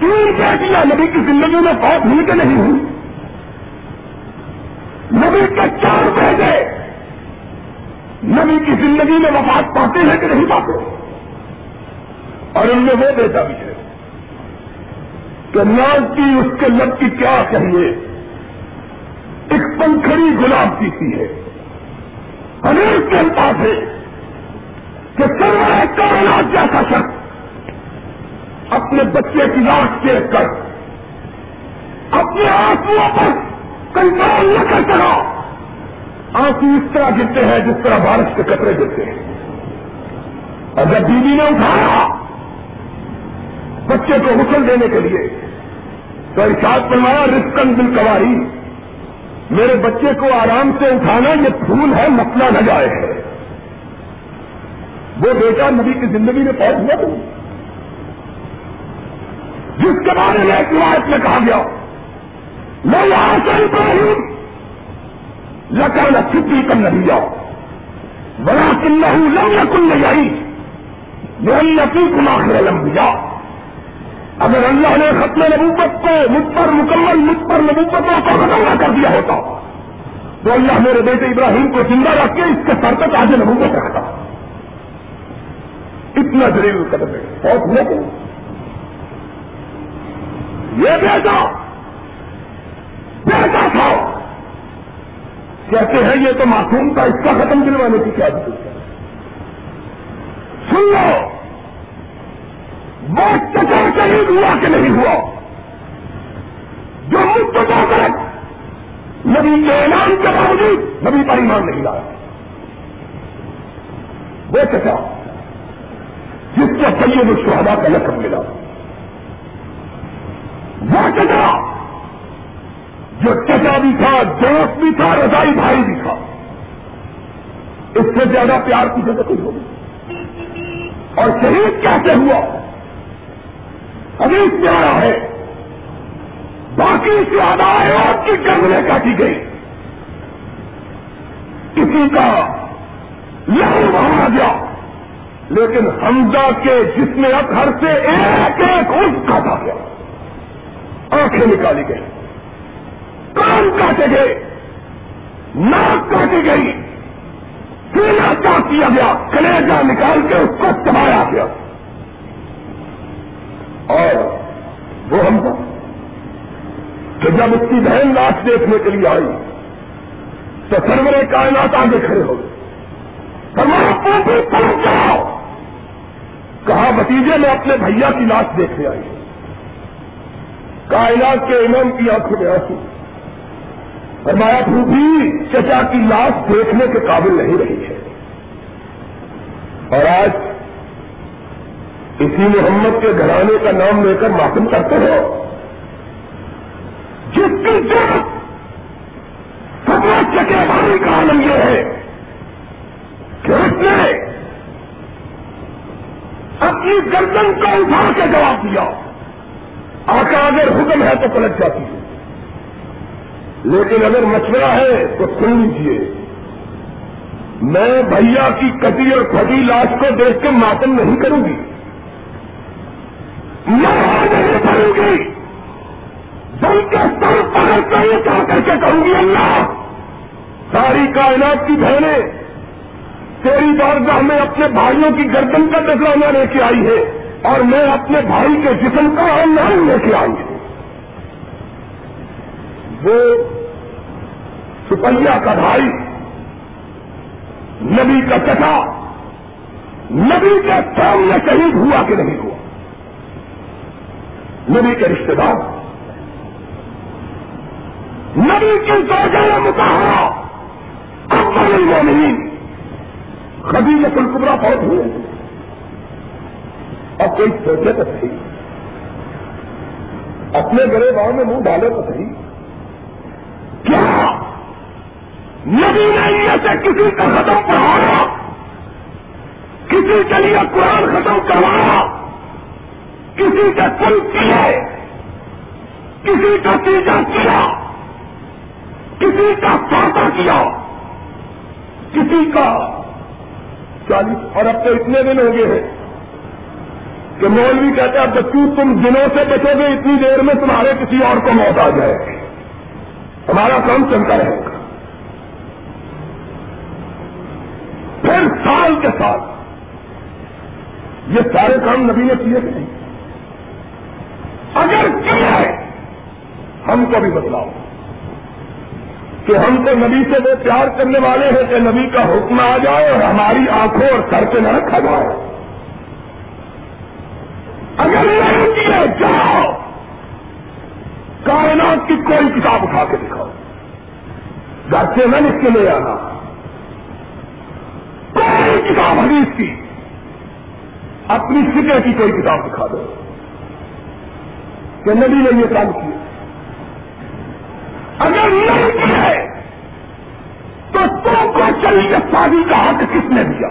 تین بیٹیاں نبی کی زندگی میں فوت ہوئی کہ نہیں ہوئی؟ نبی کے چار بیٹے نبی کی زندگی میں وفات پاتے ہیں کہ نہیں پاتے؟ اور ان میں وہ بیٹا بھی ہے کہ ناز کی اس کے لب کی کیا چاہیے؟ پنکھڑی گلاب کی ہے۔ ہمیں کے پاس ہے کہ سرمایہ کائنات جیسا شخص اپنے بچے کی لاش دیکھ کر اپنے آنسو پر کنٹرول نہ کر سکا۔ آنسو اس طرح گرتے ہیں جس طرح بارش کے کپڑے گرتے ہیں۔ اگر بیوی نے اٹھایا بچے کو غسل دینے کے لیے تو ارشاد فرمایا رسکن دل کواری میرے بچے کو آرام سے اٹھانا یہ پھول ہے، مسئلہ نہ جائے۔ ہے وہ بیٹا نبی کی زندگی میں پہنچ ہوا جس کے بارے میں ایک روایت میں کہا گیا، میں یہاں سے ابراہیم لکڑ چھٹی کم نہیں جاؤ بڑا کن لم کن نہیں آئی میری نفی کما کر لم اگر اللہ نے ختم نبوت کو مجھ پر مکمل، مجھ پر نبوتوں کو ختم نہ کر دیا ہوتا تو اللہ میرے بیٹے ابراہیم کو زندہ رکھ کے اس کے سر تک آج نبوت رکھتا۔ اتنا ضرور قدم ہے، بہت ہوا یہ بیٹا بیٹا تھا۔ کہتے ہیں یہ تو معصوم تھا، اس کا ختم دلوانے کی کیا ضرورت ہے؟ سن لو، وہ چچا شہید ہوا کہ نہیں ہوا؟ جو مستفا کر نبی کے اعلان کے باوجود نبی پر ایمان نہیں لایا۔ وہ چچا جس کو سید الشہدا کا لقب ملا۔ وہ چچا جو چچا بھی تھا، دوست بھی تھا، رضائی بھائی بھی تھا۔ اس سے زیادہ پیار کی ضرورت نہیں ہوگی۔ اور شہید کیسے ہوا؟ ابھی پیارا ہے باقی زیادہ آپ کی گرمیں کاٹی گئی کسی کا لہو بہانا گیا۔ لیکن حمزہ کے جس میں اکثر سے ایک ایک اس کاٹا گیا۔ آنکھیں نکالی گئی کان کاٹے گئے۔ ناک کاٹی گئی۔ سینا کاٹ کیا گیا۔ کلیجا نکال کے اس کو چبایا گیا اور وہ ہم کو کہ جب اس کی بہن لاش دیکھنے کے لیے آئی، تو سرور کائنات آگے کھڑے ہو گئے۔ پہنچ جاؤ۔ کہا بتیجے میں اپنے بھیا کی لاش دیکھنے آئی۔ کائنات کے امام کی آنکھوں میں آنسو۔ فرمایا پھوپھی چچا کی لاش دیکھنے کے قابل نہیں رہی ہے۔ اور آج اسی محمد کے گھرانے کا نام لے کر ماتم کرتے ہو۔ جس کی ضرورت سماج کے بھائی کا عالم یہ ہے کہ اس نے اپنی گردن کو اٹھا کے جواب دیا۔ آقا اگر حکم ہے تو پلٹ جاتی ہے۔ لیکن اگر مشورہ ہے تو سن لیجیے میں بھیا کی کٹی اور پھٹی لاش کو دیکھ کے ماتم نہیں کروں گی۔ میں نہیں کروں گی۔ دل کے سر پکڑ کر یہ کر کے کہوں گی اللہ، ساری کائنات کی بہنیں، تیری بارگاہ میں اپنے بھائیوں کی گردن کا دفلانہ لے کے آئی ہے اور میں اپنے بھائی کے جسم کا نام لے کے آئی ہوں۔ وہ سپیا کا بھائی، نبی کا چچا، نبی کے سامنے شہید ہوا کہ نہیں ہوا۔ نبی کے رشتے دار۔ نبی کی سوچا متحرہ اکبر المومنین خدیج القبرا بہت ہوئے۔ اور کوئی سوچے تو صحیح۔ اپنے گرے گاؤں میں منہ ڈالے تو صحیح۔ کیا؟ نبی نے سے کسی کا ختم پڑھایا کسی کے لیے قرآن ختم کروایا؟ کسی کے پل کیے؟ کسی کا تیجا کیا؟ کسی کا ساتا کیا؟ کسی کا؟ چالیس اور اب تو اتنے دن ہو گئے ہیں کہ مولوی کہتا ہے بچوں تم دنوں سے بچو گے، اتنی دیر میں تمہارے کسی اور کو موت آ جائے۔ گی ہمارا کام چلتا رہے گا۔ پھر سال کے ساتھ یہ سارے کام نبی نے کیے کہ نہیں۔ اگر کیا ہے، ہم کو بھی بدلاؤ۔ کہ ہم تو نبی سے وہ پیار کرنے والے ہیں کہ نبی کا حکم آ جائے اور ہماری آنکھوں اور سر پہ نہ رکھا جائے۔ اگر نہیں کیے جاؤ، کائنات کی کوئی کتاب اٹھا کے دکھاؤ۔ گھر سے نہ لکھ کے لے آنا کوئی کتاب حدیث کی، اپنی فکر کی کوئی کتاب دکھا دو۔ کہ نبی نے یہ کام کیا۔ اگر نہیں کیا ہے تو تم کو چلیے شادی کا حق کس نے دیا؟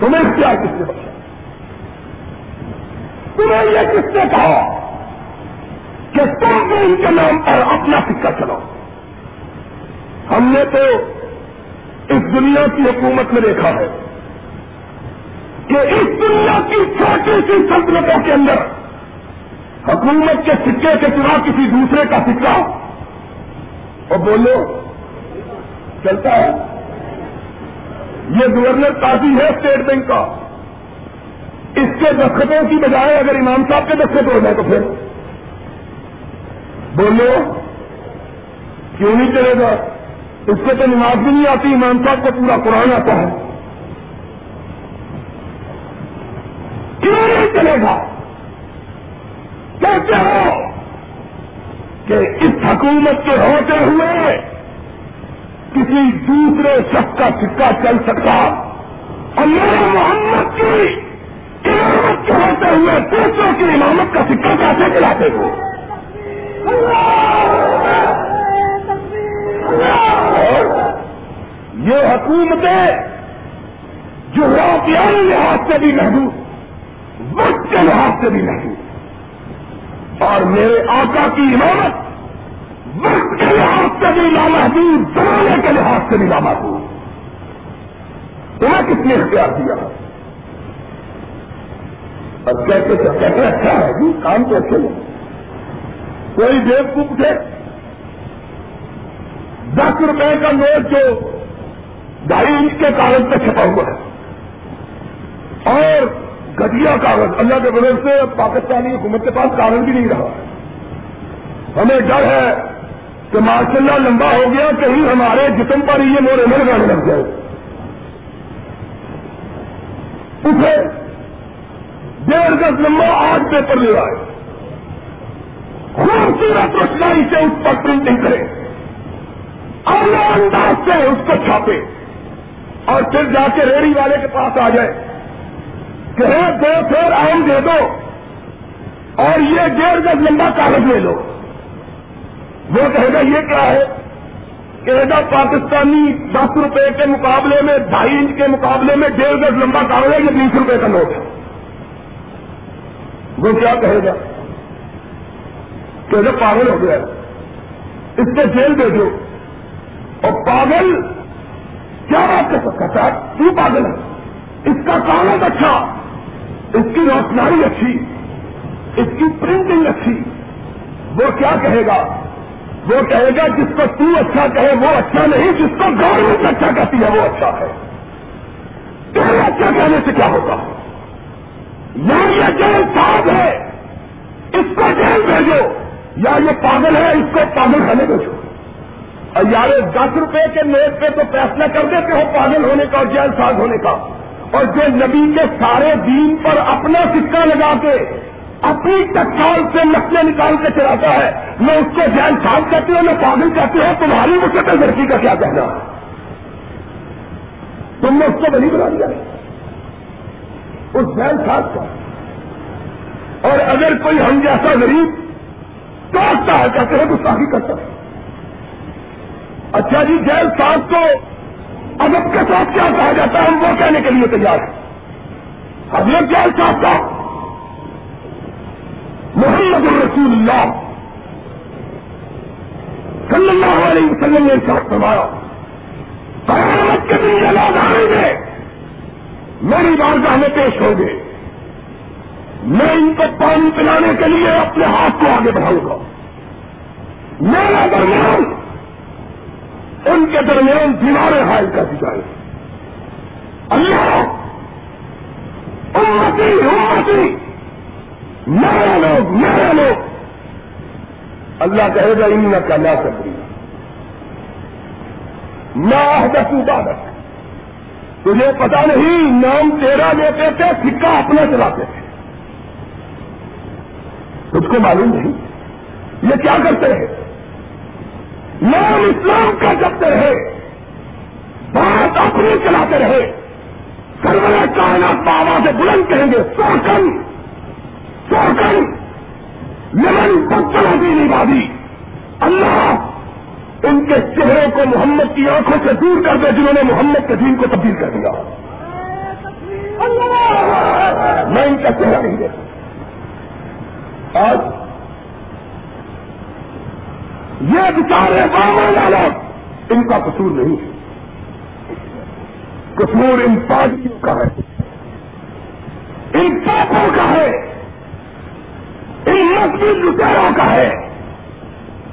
تمہیں کیا کس نے بچا تمہیں یہ کس نے کہا کہ تم بھی ان کے نام پر اپنا سکہ چلاؤ؟ ہم نے تو اس دنیا کی حکومت میں دیکھا ہے کہ اس دنیا کی چھوٹی سی سلطنتوں کے اندر حکومت کے سکے کے سوا کسی دوسرے کا سکہ؟ اور بولو، چلتا ہے۔ یہ گورنر قاضی ہے اسٹیٹ بینک کا۔ اس کے دستخطوں کی بجائے اگر امام صاحب کے دستخط ہو جائے تو پھر۔ بولو، کیوں نہیں چلے گا؟ اس کو تو نماز بھی نہیں آتی، امام صاحب کو پورا قرآن آتا ہے۔ کیوں نہیں چلے گا؟ کہتے ہو کہ اس حکومت کے ہوتے ہوئے کسی دوسرے شخص کا سکہ چل سکتا؟ اللہ محمد کی امامت کے ہوتے ہوئے دوسروں کی امامت کا سکہ کیسے چلاتے ہو؟ یہ حکومتیں جو لحاظ سے بھی محدود، وقت کے لحاظ سے بھی محدود۔ اور میرے آقا کی امامت وقت کے لحاظ سے بھی لامحدود زمانے کے لحاظ سے بھی لامحدود تمہیں کس نے اختیار دیا؟ اور کیسے کیسے اچھا ہے جی کام تو اچھے نہیں کوئی دیو تھے دس روپے کا نوٹ جو ڈھائی انچ کے کاغذ پہ چھپا ہوا ہے۔ اور گٹیا کاغذ۔ اللہ کے بدل سے پاکستانی حکومت کے پاس کاغذ بھی نہیں رہا۔ ہمیں ڈر ہے کہ ماشاء اللہ لمبا ہو گیا، کہیں ہمارے جسم پر یہ مورے میں لگانے لگ جائے۔ اسے ڈیڑھ گز لمبا آج پیپر لے آئے۔ خوبصورت روشنائی سے اس پر پرنٹنگ کرے۔ اور انداز سے اس کو چھاپے۔ اور پھر جا کے ریڑی والے کے پاس آ جائے۔ کہ دو پھر آم دے دو اور یہ ڈیڑھ گز لمبا کاغذ لے لو۔ وہ کہے گا، یہ کیا ہے؟ کہے گا، پاکستانی دس روپے کے مقابلے میں، ڈھائی انچ کے مقابلے میں ڈیڑھ گز لمبا کاغذ ہے، یہ بیس روپے کا نوٹ ہے۔ وہ کیا کہے گا؟ کہ پاگل ہو گیا۔ اس کو جیل دے دو۔ اور پاگل، کیا بات کر سکتا تھا کیوں پاگل ہے۔ اس کا کاغذ اچھا اس کی روشنائی اچھی، اس کی پرنٹنگ اچھی۔ وہ کیا کہے گا؟ وہ کہے گا، جس کو تو اچھا کہے، وہ اچھا نہیں، جس کو گورنمنٹ اچھا کہتی ہے، وہ اچھا ہے۔ تمہیں اچھا کہنے سے کیا ہوگا یا یعنی یہ جیل صاحب ہے، اس کو جیل بھیجو۔ یا یہ پاگل ہے، اس کو پاگل کھانے بھیجو۔ اور یار دس روپے کے نوٹ پہ تو فیصلہ کر دیتے ہو، پاگل ہونے کا اور جیل ساز ہونے کا۔ اور جو نبی کے سارے دین پر اپنا سکہ لگا کے اپنی ٹکال سے نقلیں نکال کے چلاتا ہے میں اس کو جیل صاحب کہتی ہوں میں پاگل کہتی ہوں تمہاری مجھ سے لڑکی کا کیا کہنا۔ تم نے اس کو بنی بنا دیا اس جیل صاحب کا اور اگر کوئی ہم جیسا غریب توڑتا ہے، کہتے ہیں گستاخی کرتا ہے۔ اچھا جی جیل صاحب کو ادب کے ساتھ کیا کہا جاتا ہے؟ ہم وہ کہنے کے لیے تیار ہیں۔ حضرت جیل صاحب کا محمد الرسول اللہ صلی اللہ علیہ وسلم نے ساتھ فرمایا قیامت کے دن یہ لوگ آئیں گے، میری بارگاہ میں پیش ہوں گے۔ میں ان کو پانی پلانے کے لیے اپنے ہاتھ کو آگے بڑھاؤں گا۔ میرا درمیان ان کے درمیان دیواریں حائل کر دی جائیں۔ اللہ، امتی امتی میرے لوگ میرے لوگ۔ اللہ کہے گا ان کا لا سکتی نہ عبادت۔ تجھے پتا نہیں، نام تیرا لیتے تھے، سکہ اپنا چلاتے تھے۔ تجھ کو معلوم نہیں۔ یہ کیا کرتے ہیں؟ نام اسلام کا جبتے رہے بات اپنی چلاتے رہے۔ سرور کائنات بابا سے بلند کہیں گے، سوکن سوکن۔ یمن پتھر دینی بادی اللہ ان کے چہرے کو محمد کی آنکھوں سے دور کر دے، جنہوں نے محمد کے دین کو تبدیل کر دیا۔ میں ان کا چہرہ نہیں دیکھتا۔ آج یہ بچارے بابا لوگ، ان کا قصور نہیں ہے۔ قصور ان پارٹیوں کا ہے۔ ان پاپوں کا ہے۔ ان مسجد لٹیروں کا ہے۔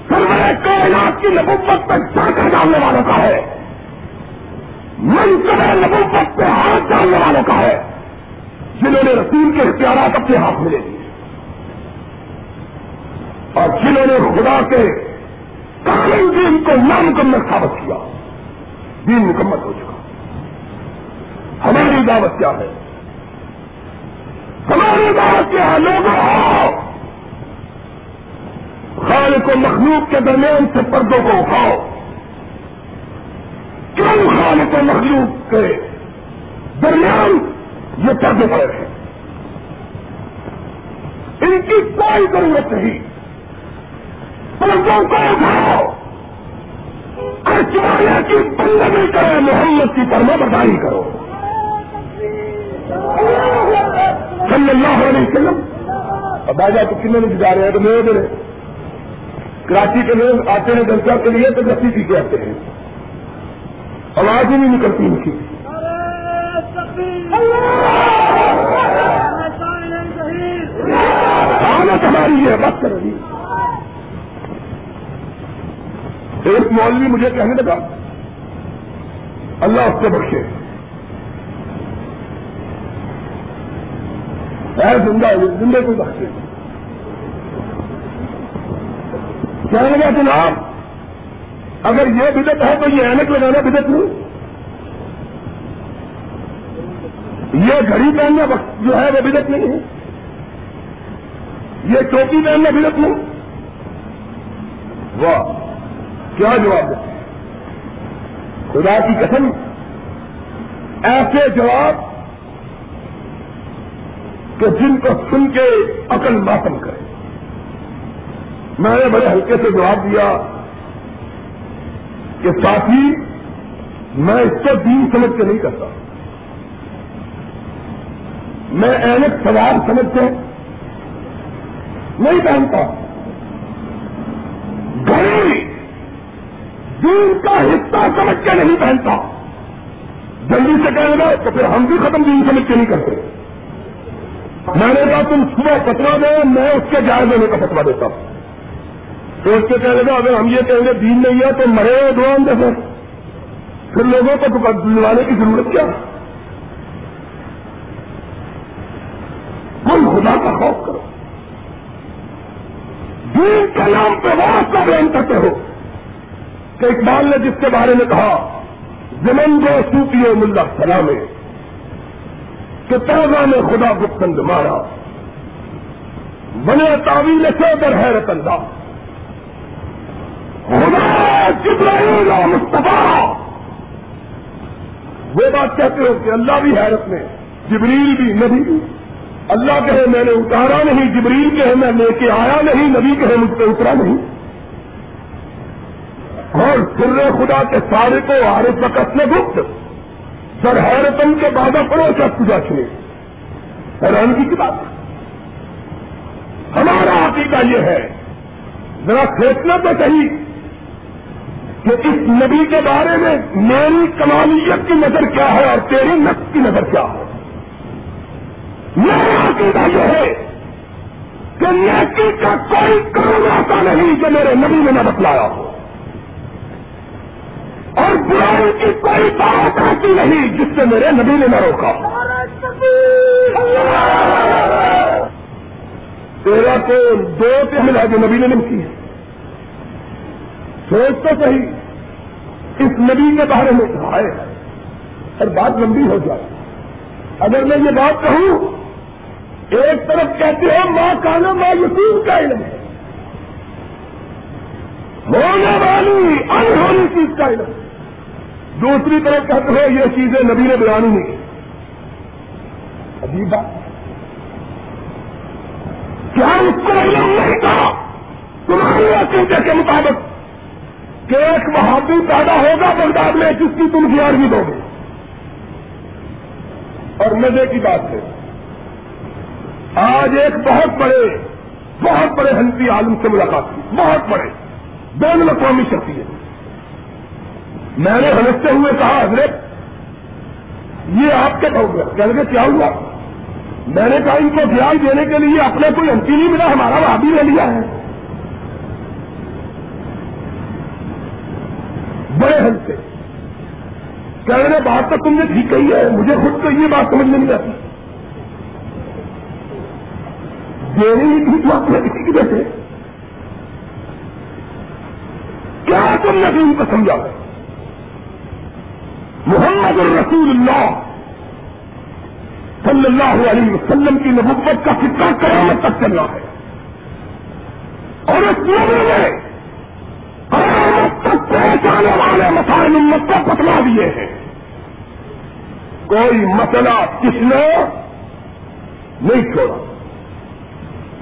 سرمایہ کائنات کی نبوت پر ڈاکہ ڈالنے والوں کا ہے۔ منصب نبوت پہ ہاتھ ڈالنے والوں کا ہے۔ جنہوں نے رسول کے اختیارات اپنے ہاتھ میں لے لیے۔ اور جنہوں نے خدا کے دین کو نامکمل ثابت کیا دین مکمل ہو چکا ہماری دعوت کیا ہے؟ ہماری دعوت کیا ہے؟ لوگوں خالق و مخلوق کے درمیان سے پردوں کو اٹھاؤ۔ کیوں خالق و مخلوق کے درمیان یہ پردے پڑے ہیں ان کی کوئی ضرورت نہیں۔ پردوں کو اٹھاؤ۔ ارچوایا کی بندگی کرو محمد کی پرما برداری کرو۔ صلی اللہ علیہ وسلم۔ اب باجا تو کتنے میں جا رہے ہیں؟ تو میرے میرے کراچی کے لوگ آتے ہیں درجہ کے لیے تو لسی پی کے آتے ہیں۔ آواز ہی نہیں نکلتی ان کی۔ حالت ہماری ہے بات کر رہی ایک مولوی مجھے کہنے لگا، اللہ اس کو بخشے۔ ہے زندہ زندے کو بخشے۔ کہنے لگا، جناب، اگر یہ بدت ہے تو یہ اینک لگانا بدت نہیں۔ یہ گھڑی پہننا وقت جو ہے وہ بدت نہیں ہے۔ یہ ٹوپی پہننا بدت نہیں۔ واہ۔ کیا جواب دیتے خدا کی قسم، ایسے جواب کہ جن کو سن کے عقل ماتم کرے۔ میں نے بڑے ہلکے سے جواب دیا کہ ساتھی، میں اس کو دین سمجھ کے نہیں کرتا۔ میں اینک سوار سمجھ کے نہیں پہنتا گھڑی دین کا حصہ سمجھ کے نہیں پہنتا۔ جلدی سے کہہ گا تو پھر ہم بھی ختم دین سمجھ کے نہیں کرتے۔ میں نے کہا تم صبح فتوا دو، میں اس کے جائز دینے کا فتوا دیتا ہوں۔ تو اس کے کہنے کا اگر ہم یہ کہیں گے دین نہیں ہے تو مرے دعا جیسے۔ پھر لوگوں کو دلوانے کی ضرورت کیا؟ کوئی خدا کا خوف کرو۔ دین کے نام پہ بہت بیان کرتے ہو۔ کہ اقبال نے جس کے بارے میں کہا زمن جو سوپی ملا سلام کہ توزہ میں خدا گپتند مارا۔ بنے تعویل سے در حیرت انداز۔ خدا جبرائیل مصطفیٰ۔ وہ بات کہتے ہو کہ اللہ بھی حیرت میں، جبریل بھی نبی بھی اللہ کہے، میں نے اتارا نہیں، جبریل کہے، میں لے کے آیا نہیں، نبی کہے، مجھ پہ اترا نہیں۔ اور سر خدا کے سارے کو عارف وقت میں گپت سر حیرتن کے بعد پڑو پوجا چھوڑے حیرانگی کی بات۔ ہمارا عقیدہ یہ ہے، ذرا سوچنا تو صحیح، کہ اس نبی کے بارے میں میری کمالیت کی نظر کیا ہے اور تیری نقص کی نظر کیا ہے۔ میرا عقیدہ یہ ہے کہ نیکی کا کوئی کام ایسا نہیں جو میرے نبی نے نہ بتلایا ہو۔ اور برائی کی کوئی بات ایسی نہیں جس سے میرے نبی نے نہ روکا۔ تیرا تو دو پہ ملا جو نبی نے نمکی ہے۔ سوچ تو صحیح۔ اس نبی کے بارے میں کہا ہے اور بات لمبی ہو جائے۔ اگر میں یہ بات کہوں، ایک طرف کہتے ہو، ماں کانا ماں یسیم کا علم ہے۔ ہونے والی انہونی چیز کا علم۔ دوسری طرف کہتے ہو یہ چیزیں نبی نے بیانی نہیں۔ عجیب بات۔ کیا اس کو علم نہیں تھا؟ تمہاری عقیدے کے مطابق کہ ایک وہابی پیدا ہوگا بغداد میں، جس کی تم گیارہویں دو گے۔ اور مزے کی بات ہے۔ آج ایک بہت بڑے بہت بڑے ہنسی عالم سے ملاقات کی۔ بہت بڑے۔ بین الاقوامی شخصیت میں نے ہنستے ہوئے کہا، حضرت، یہ آپ کے گیا کہنے کے کیا ہوا؟ میں نے کہا، ان کو دھیان دینے کے لیے اپنے کوئی ہنسی نہیں ملا ہمارا وہ بھی لے لیا ہے۔ بڑے حل سے۔ کہنے بات تو تم نے ٹھیک کہی ہے، مجھے خود تو یہ بات سمجھ میں نہیں آتی۔ دینی تھی تو اپنے کسی کی بیٹھے کیا تم نے ان کو سمجھا؟ محمد الرسول اللہ صلی اللہ علیہ وسلم کی نبوت کا فکر قیامت تک چلنا ہے۔ اور اس میں تک پہنچانے والے مسائل امت کو پتلا دیے ہیں۔ کوئی مسئلہ کس نے نہیں چھوڑا۔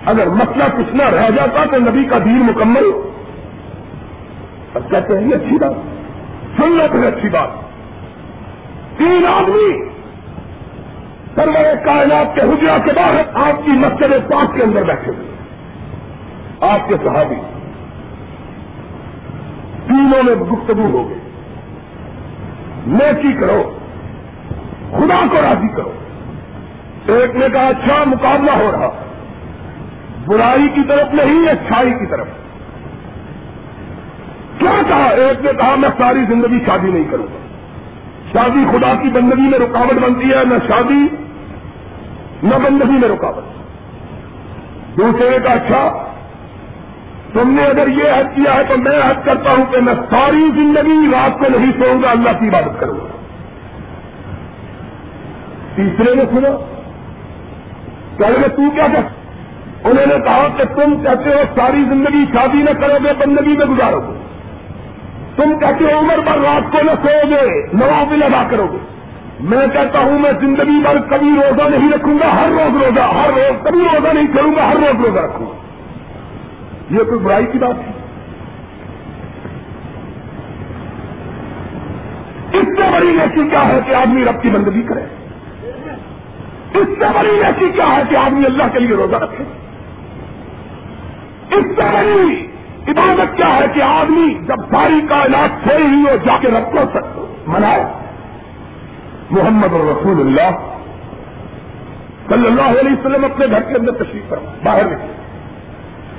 اگر مسئلہ کچھ نہ رہ جاتا تو نبی کا دین مکمل اب کہتے ہیں یہ اچھی بات سن لو پھر اچھی بات۔ تین آدمی سرور کائنات کے حجرا کے بعد آپ کی مسجد پاک کے اندر بیٹھے ہوئے آپ کے صحابی تینوں میں گفتگو ہو گئی۔ نیکی کرو، خدا کو راضی کرو۔ ایک نے کہا اچھا مقابلہ ہو رہا۔ برائی کی طرف نہیں، اچھائی کی طرف۔ کیا کہا؟ ایک نے کہا، میں ساری زندگی شادی نہیں کروں گا۔ شادی خدا کی بندگی میں رکاوٹ بنتی ہے، نہ شادی، نہ بندگی میں رکاوٹ۔ دوسرے نے کہا اچھا تم نے اگر یہ حد کیا ہے تو میں حد کرتا ہوں کہ میں ساری زندگی رات کو نہیں سوؤں گا، اللہ کی عبادت کروں گا۔ تیسرے نے سنا کہ تو کیا کہ انہوں نے کہا کہ تم کہتے ہو، ساری زندگی شادی نہ کرو گے، بندگی میں گزارو گے۔ تم کہتے ہو عمر پر رات کو نہ سو گے نوابل ادا کرو گے۔ میں کہتا ہوں میں زندگی بھر کبھی روزہ نہیں رکھوں گا، ہر روز روزہ، ہر روز کبھی روزہ نہیں کروں گا، ہر روز روزہ رکھوں گا۔ یہ کوئی برائی کی بات ہے؟ اس سے بڑی نیچی کیا ہے کہ آدمی رب کی بندگی کرے؟ اس سے بڑی نیچی کیا ہے کہ آدمی اللہ کے لیے روزہ رکھے؟ اس سے بڑی عبادت کیا ہے کہ آدمی جب ساری کائنات سے ہی ہو جا کے رب کو منائے۔ محمد رسول اللہ صلی اللہ علیہ وسلم اپنے گھر کے اندر تشریف پر باہر نکلے۔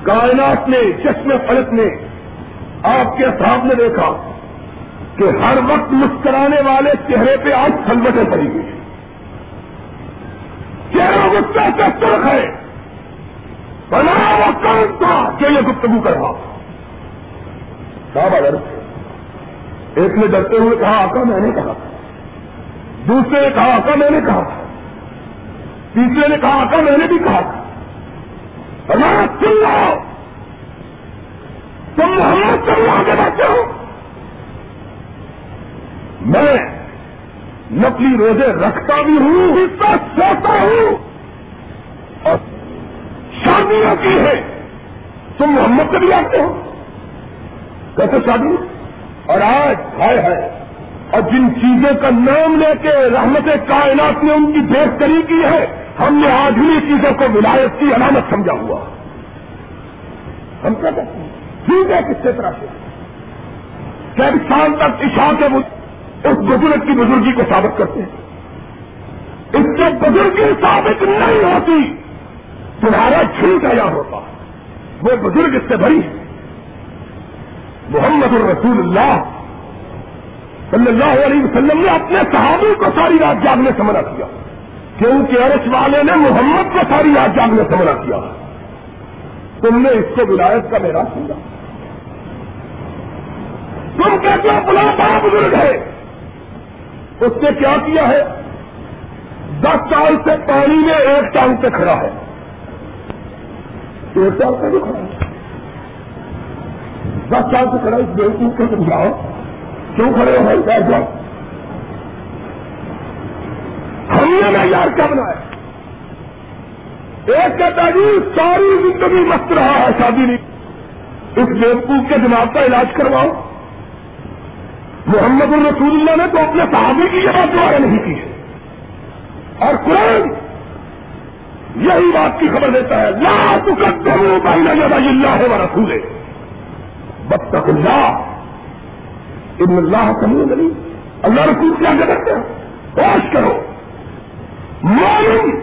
کائنات نے چشم فلک نے آپ کے صاحب نے دیکھا کہ ہر وقت مسکرانے والے چہرے پہ آج سلوٹیں پڑی ہوئی ہیں۔ چہرہ غصہ کا سرخ ہے۔ بنا وہ کون تھا جو یہ گفتگو کر رہا صاحب اگر ایک نے ڈرتے ہوئے کہا، آقا میں نے کہا۔ دوسرے نے کہا، آقا میں نے کہا۔ تیسرے نے کہا، آقا میں نے بھی کہا۔ بنا سن لو تم محمد صلی اللہ کے بچے ہو۔ میں نقلی روزے رکھتا بھی ہوں۔ حصہ سوتا ہوں۔ اور شادیاں کی ہے تم محمد سے بھی آتے ہو۔ کیسے شادی اور آج ہائے ہے اور جن چیزوں کا نام لے کے رحمت کائنات نے ان کی بہتری کی ہے، ہم نے آج ہی چیزوں کو ولایت کی علامت سمجھا ہوا۔ ہم کیا کہتے ہیں؟ ٹھیک ہے کس طرح سے کئی سال تک عشاء کے اس بزرگ کی بزرگی کو ثابت کرتے ہیں؟ اس سے بزرگی ثابت نہیں ہوتی، تمہارا چھوٹ آیا ہوتا۔ وہ بزرگ اس سے بھری ہے محمد الرسول اللہ صلی اللہ علیہ وسلم نے اپنے صحابی کو ساری رات جاگنے سے منع کیا۔ کیونکہ عرش والے نے محمد کو ساری رات جاگنے سے منع کیا۔ تم نے اس کو ولایت کا میرا سمجھا تم کہتے ہو بلا بڑا بزرگ ہے اس نے کیا کیا ہے؟ دس سال سے پانی میں ایک ٹانگ پہ کھڑا ہے۔ ایک سال سے بھی کھڑا ہے۔ دس سال سے کھڑا اس بیوقوف کو سمجھاؤ کیوں کھڑے ہو بھائی بیٹھ جاؤ۔ ہم نے معیار کیا بنایا؟ ایک کہتا جی ساری زندگی مست رہا ہے، شادی نہیں۔ اس بیوقوف کے دماغ کا علاج کرواؤ۔ محمد الرسول اللہ نے تو اپنے صحابی کی یہ بات دوبارہ نہیں کی۔ ہے اور قرآن یہی بات کی خبر دیتا ہے، لا تقدموا بین یدی اللہ و رسولہ۔ بتق اللہ ابن اللہ سمجھ نہیں اللہ رسول کیا کرتے ہیں۔ ہوش کرو۔ مومن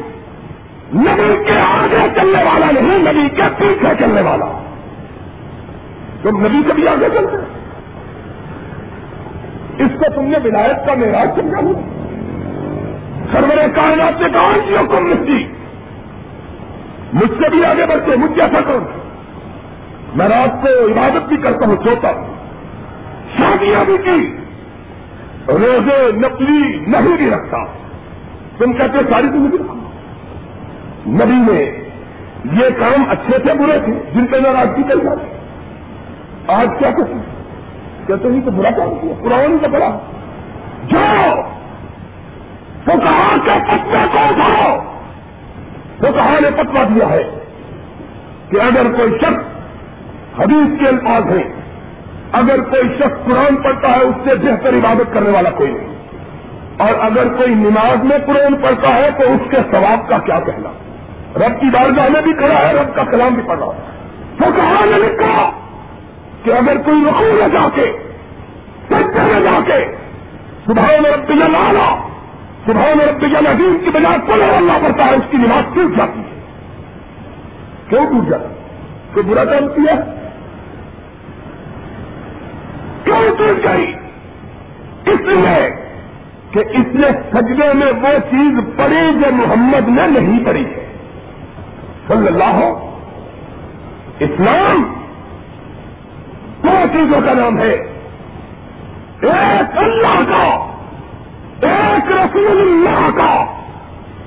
نبی کے آگے چلنے والا نہیں، نبی کے پیچھے چلنے والا۔ تم نبی کے بھی آگے چلتے اس کو تم نے ولایت کا معراج سمجھا ہوں سرور کائنات نے کہا جی حکم مجھ سے بھی آگے بڑھتے مجھ جیسا کروں میں رات کو عبادت بھی کرتا ہوں، سوتا ہوں۔ شادیاں بھی کی۔ روزے نقلی نہیں بھی رکھتا۔ تم کہتے ساری زندگی رکھو۔ نبی میں یہ کام اچھے سے برے تھے، جن کے ناراضگی چل جاتی آج کیا کہتے کہتے ہیں تو برا کام کیا۔ قرآن کا بڑا جو تو کہا کہ پتہ کو اٹھاؤ۔ تو کہا نے پتوا دیا ہے کہ اگر کوئی شخص حدیث کے الفاظ ہیں۔ اگر کوئی شخص قرآن پڑھتا ہے، اس سے بہتر عبادت کرنے والا کوئی نہیں۔ اور اگر کوئی نماز میں قرآن پڑھتا ہے، تو اس کے ثواب کا کیا کہنا؟ رب کی بارگاہ میں بھی کھڑا ہے، رب کا کلام بھی پڑھ رہا ہے۔ تو کہا نے لکھا کہ اگر کوئی رقو میں جا کے سچے میں جا کے صبح میں رب لالا صبح میں رب عظیم کی بجائے پل اللہ پڑتا ہے، اس کی نماز ٹوٹ جاتی ہے؟ کیوں ٹوٹ جاتی کوئی برا کام کیا کیوں ٹوٹ گئی اس لیے کہ اس نے سجدے میں وہ چیز پڑی جو محمد نے نہیں پڑی ہے صلی اللہ اسلام دو چیزوں کا نام ہے۔ ایک اللہ کا، ایک رسول اللہ کا۔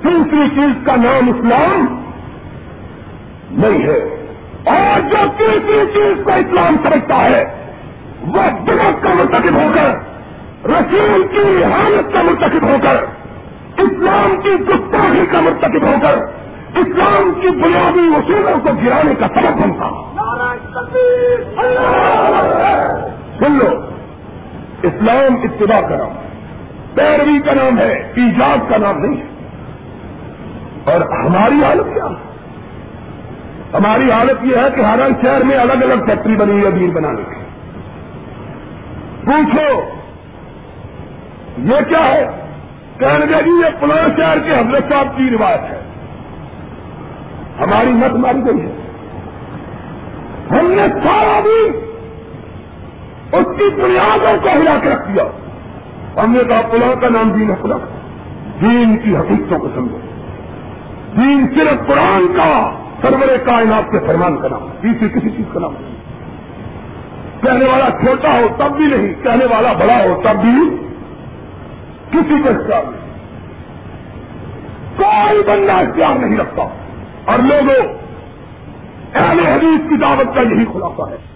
تیسری چیز کا نام اسلام نہیں ہے۔ اور جو تیسری چیز کو اسلام سمجھتا ہے وہ دماغ کا مرتکب ہو کر، رسول کی حالت کا مرتکب ہو کر، اسلام کی گستاخی کا مرتکب ہو کر، اسلام کی بنیادی اصولوں کو گرانے کا سبب بنتا سن لو، اسلام اتباع کا نام پیروی کا نام ہے، ایجاد کا نام نہیں ہے۔ اور ہماری حالت کیا ہماری حالت یہ ہے کہ ہر شہر میں الگ الگ فیکٹری بنی ہے، دین بنانے کی پوچھو۔ یہ کیا ہے؟ کہنے جی یہ پلاں شہر کے حضرت صاحب کی روایت ہے۔ ہماری مت ماری گئی ہے۔ ہم نے سارا دن اس کی بنیادوں کو ہلا کے رکھ دیا۔ ہم نے کہا پلاں کا نام دین ہے دین کی حقیقتوں کو سمجھو۔ دین صرف قرآن کا سرور کائنات کے فرمان کا نام تیسری کسی چیز کا نام نہیں کہنے والا چھوٹا ہو تب بھی نہیں، کہنے والا بڑا ہو تب بھی کسی کو اختیار نہیں۔ کوئی بندہ اختیار نہیں رکھتا۔ اور لوگوں، اہل حدیث کی دعوت کا یہی خلاصہ ہے۔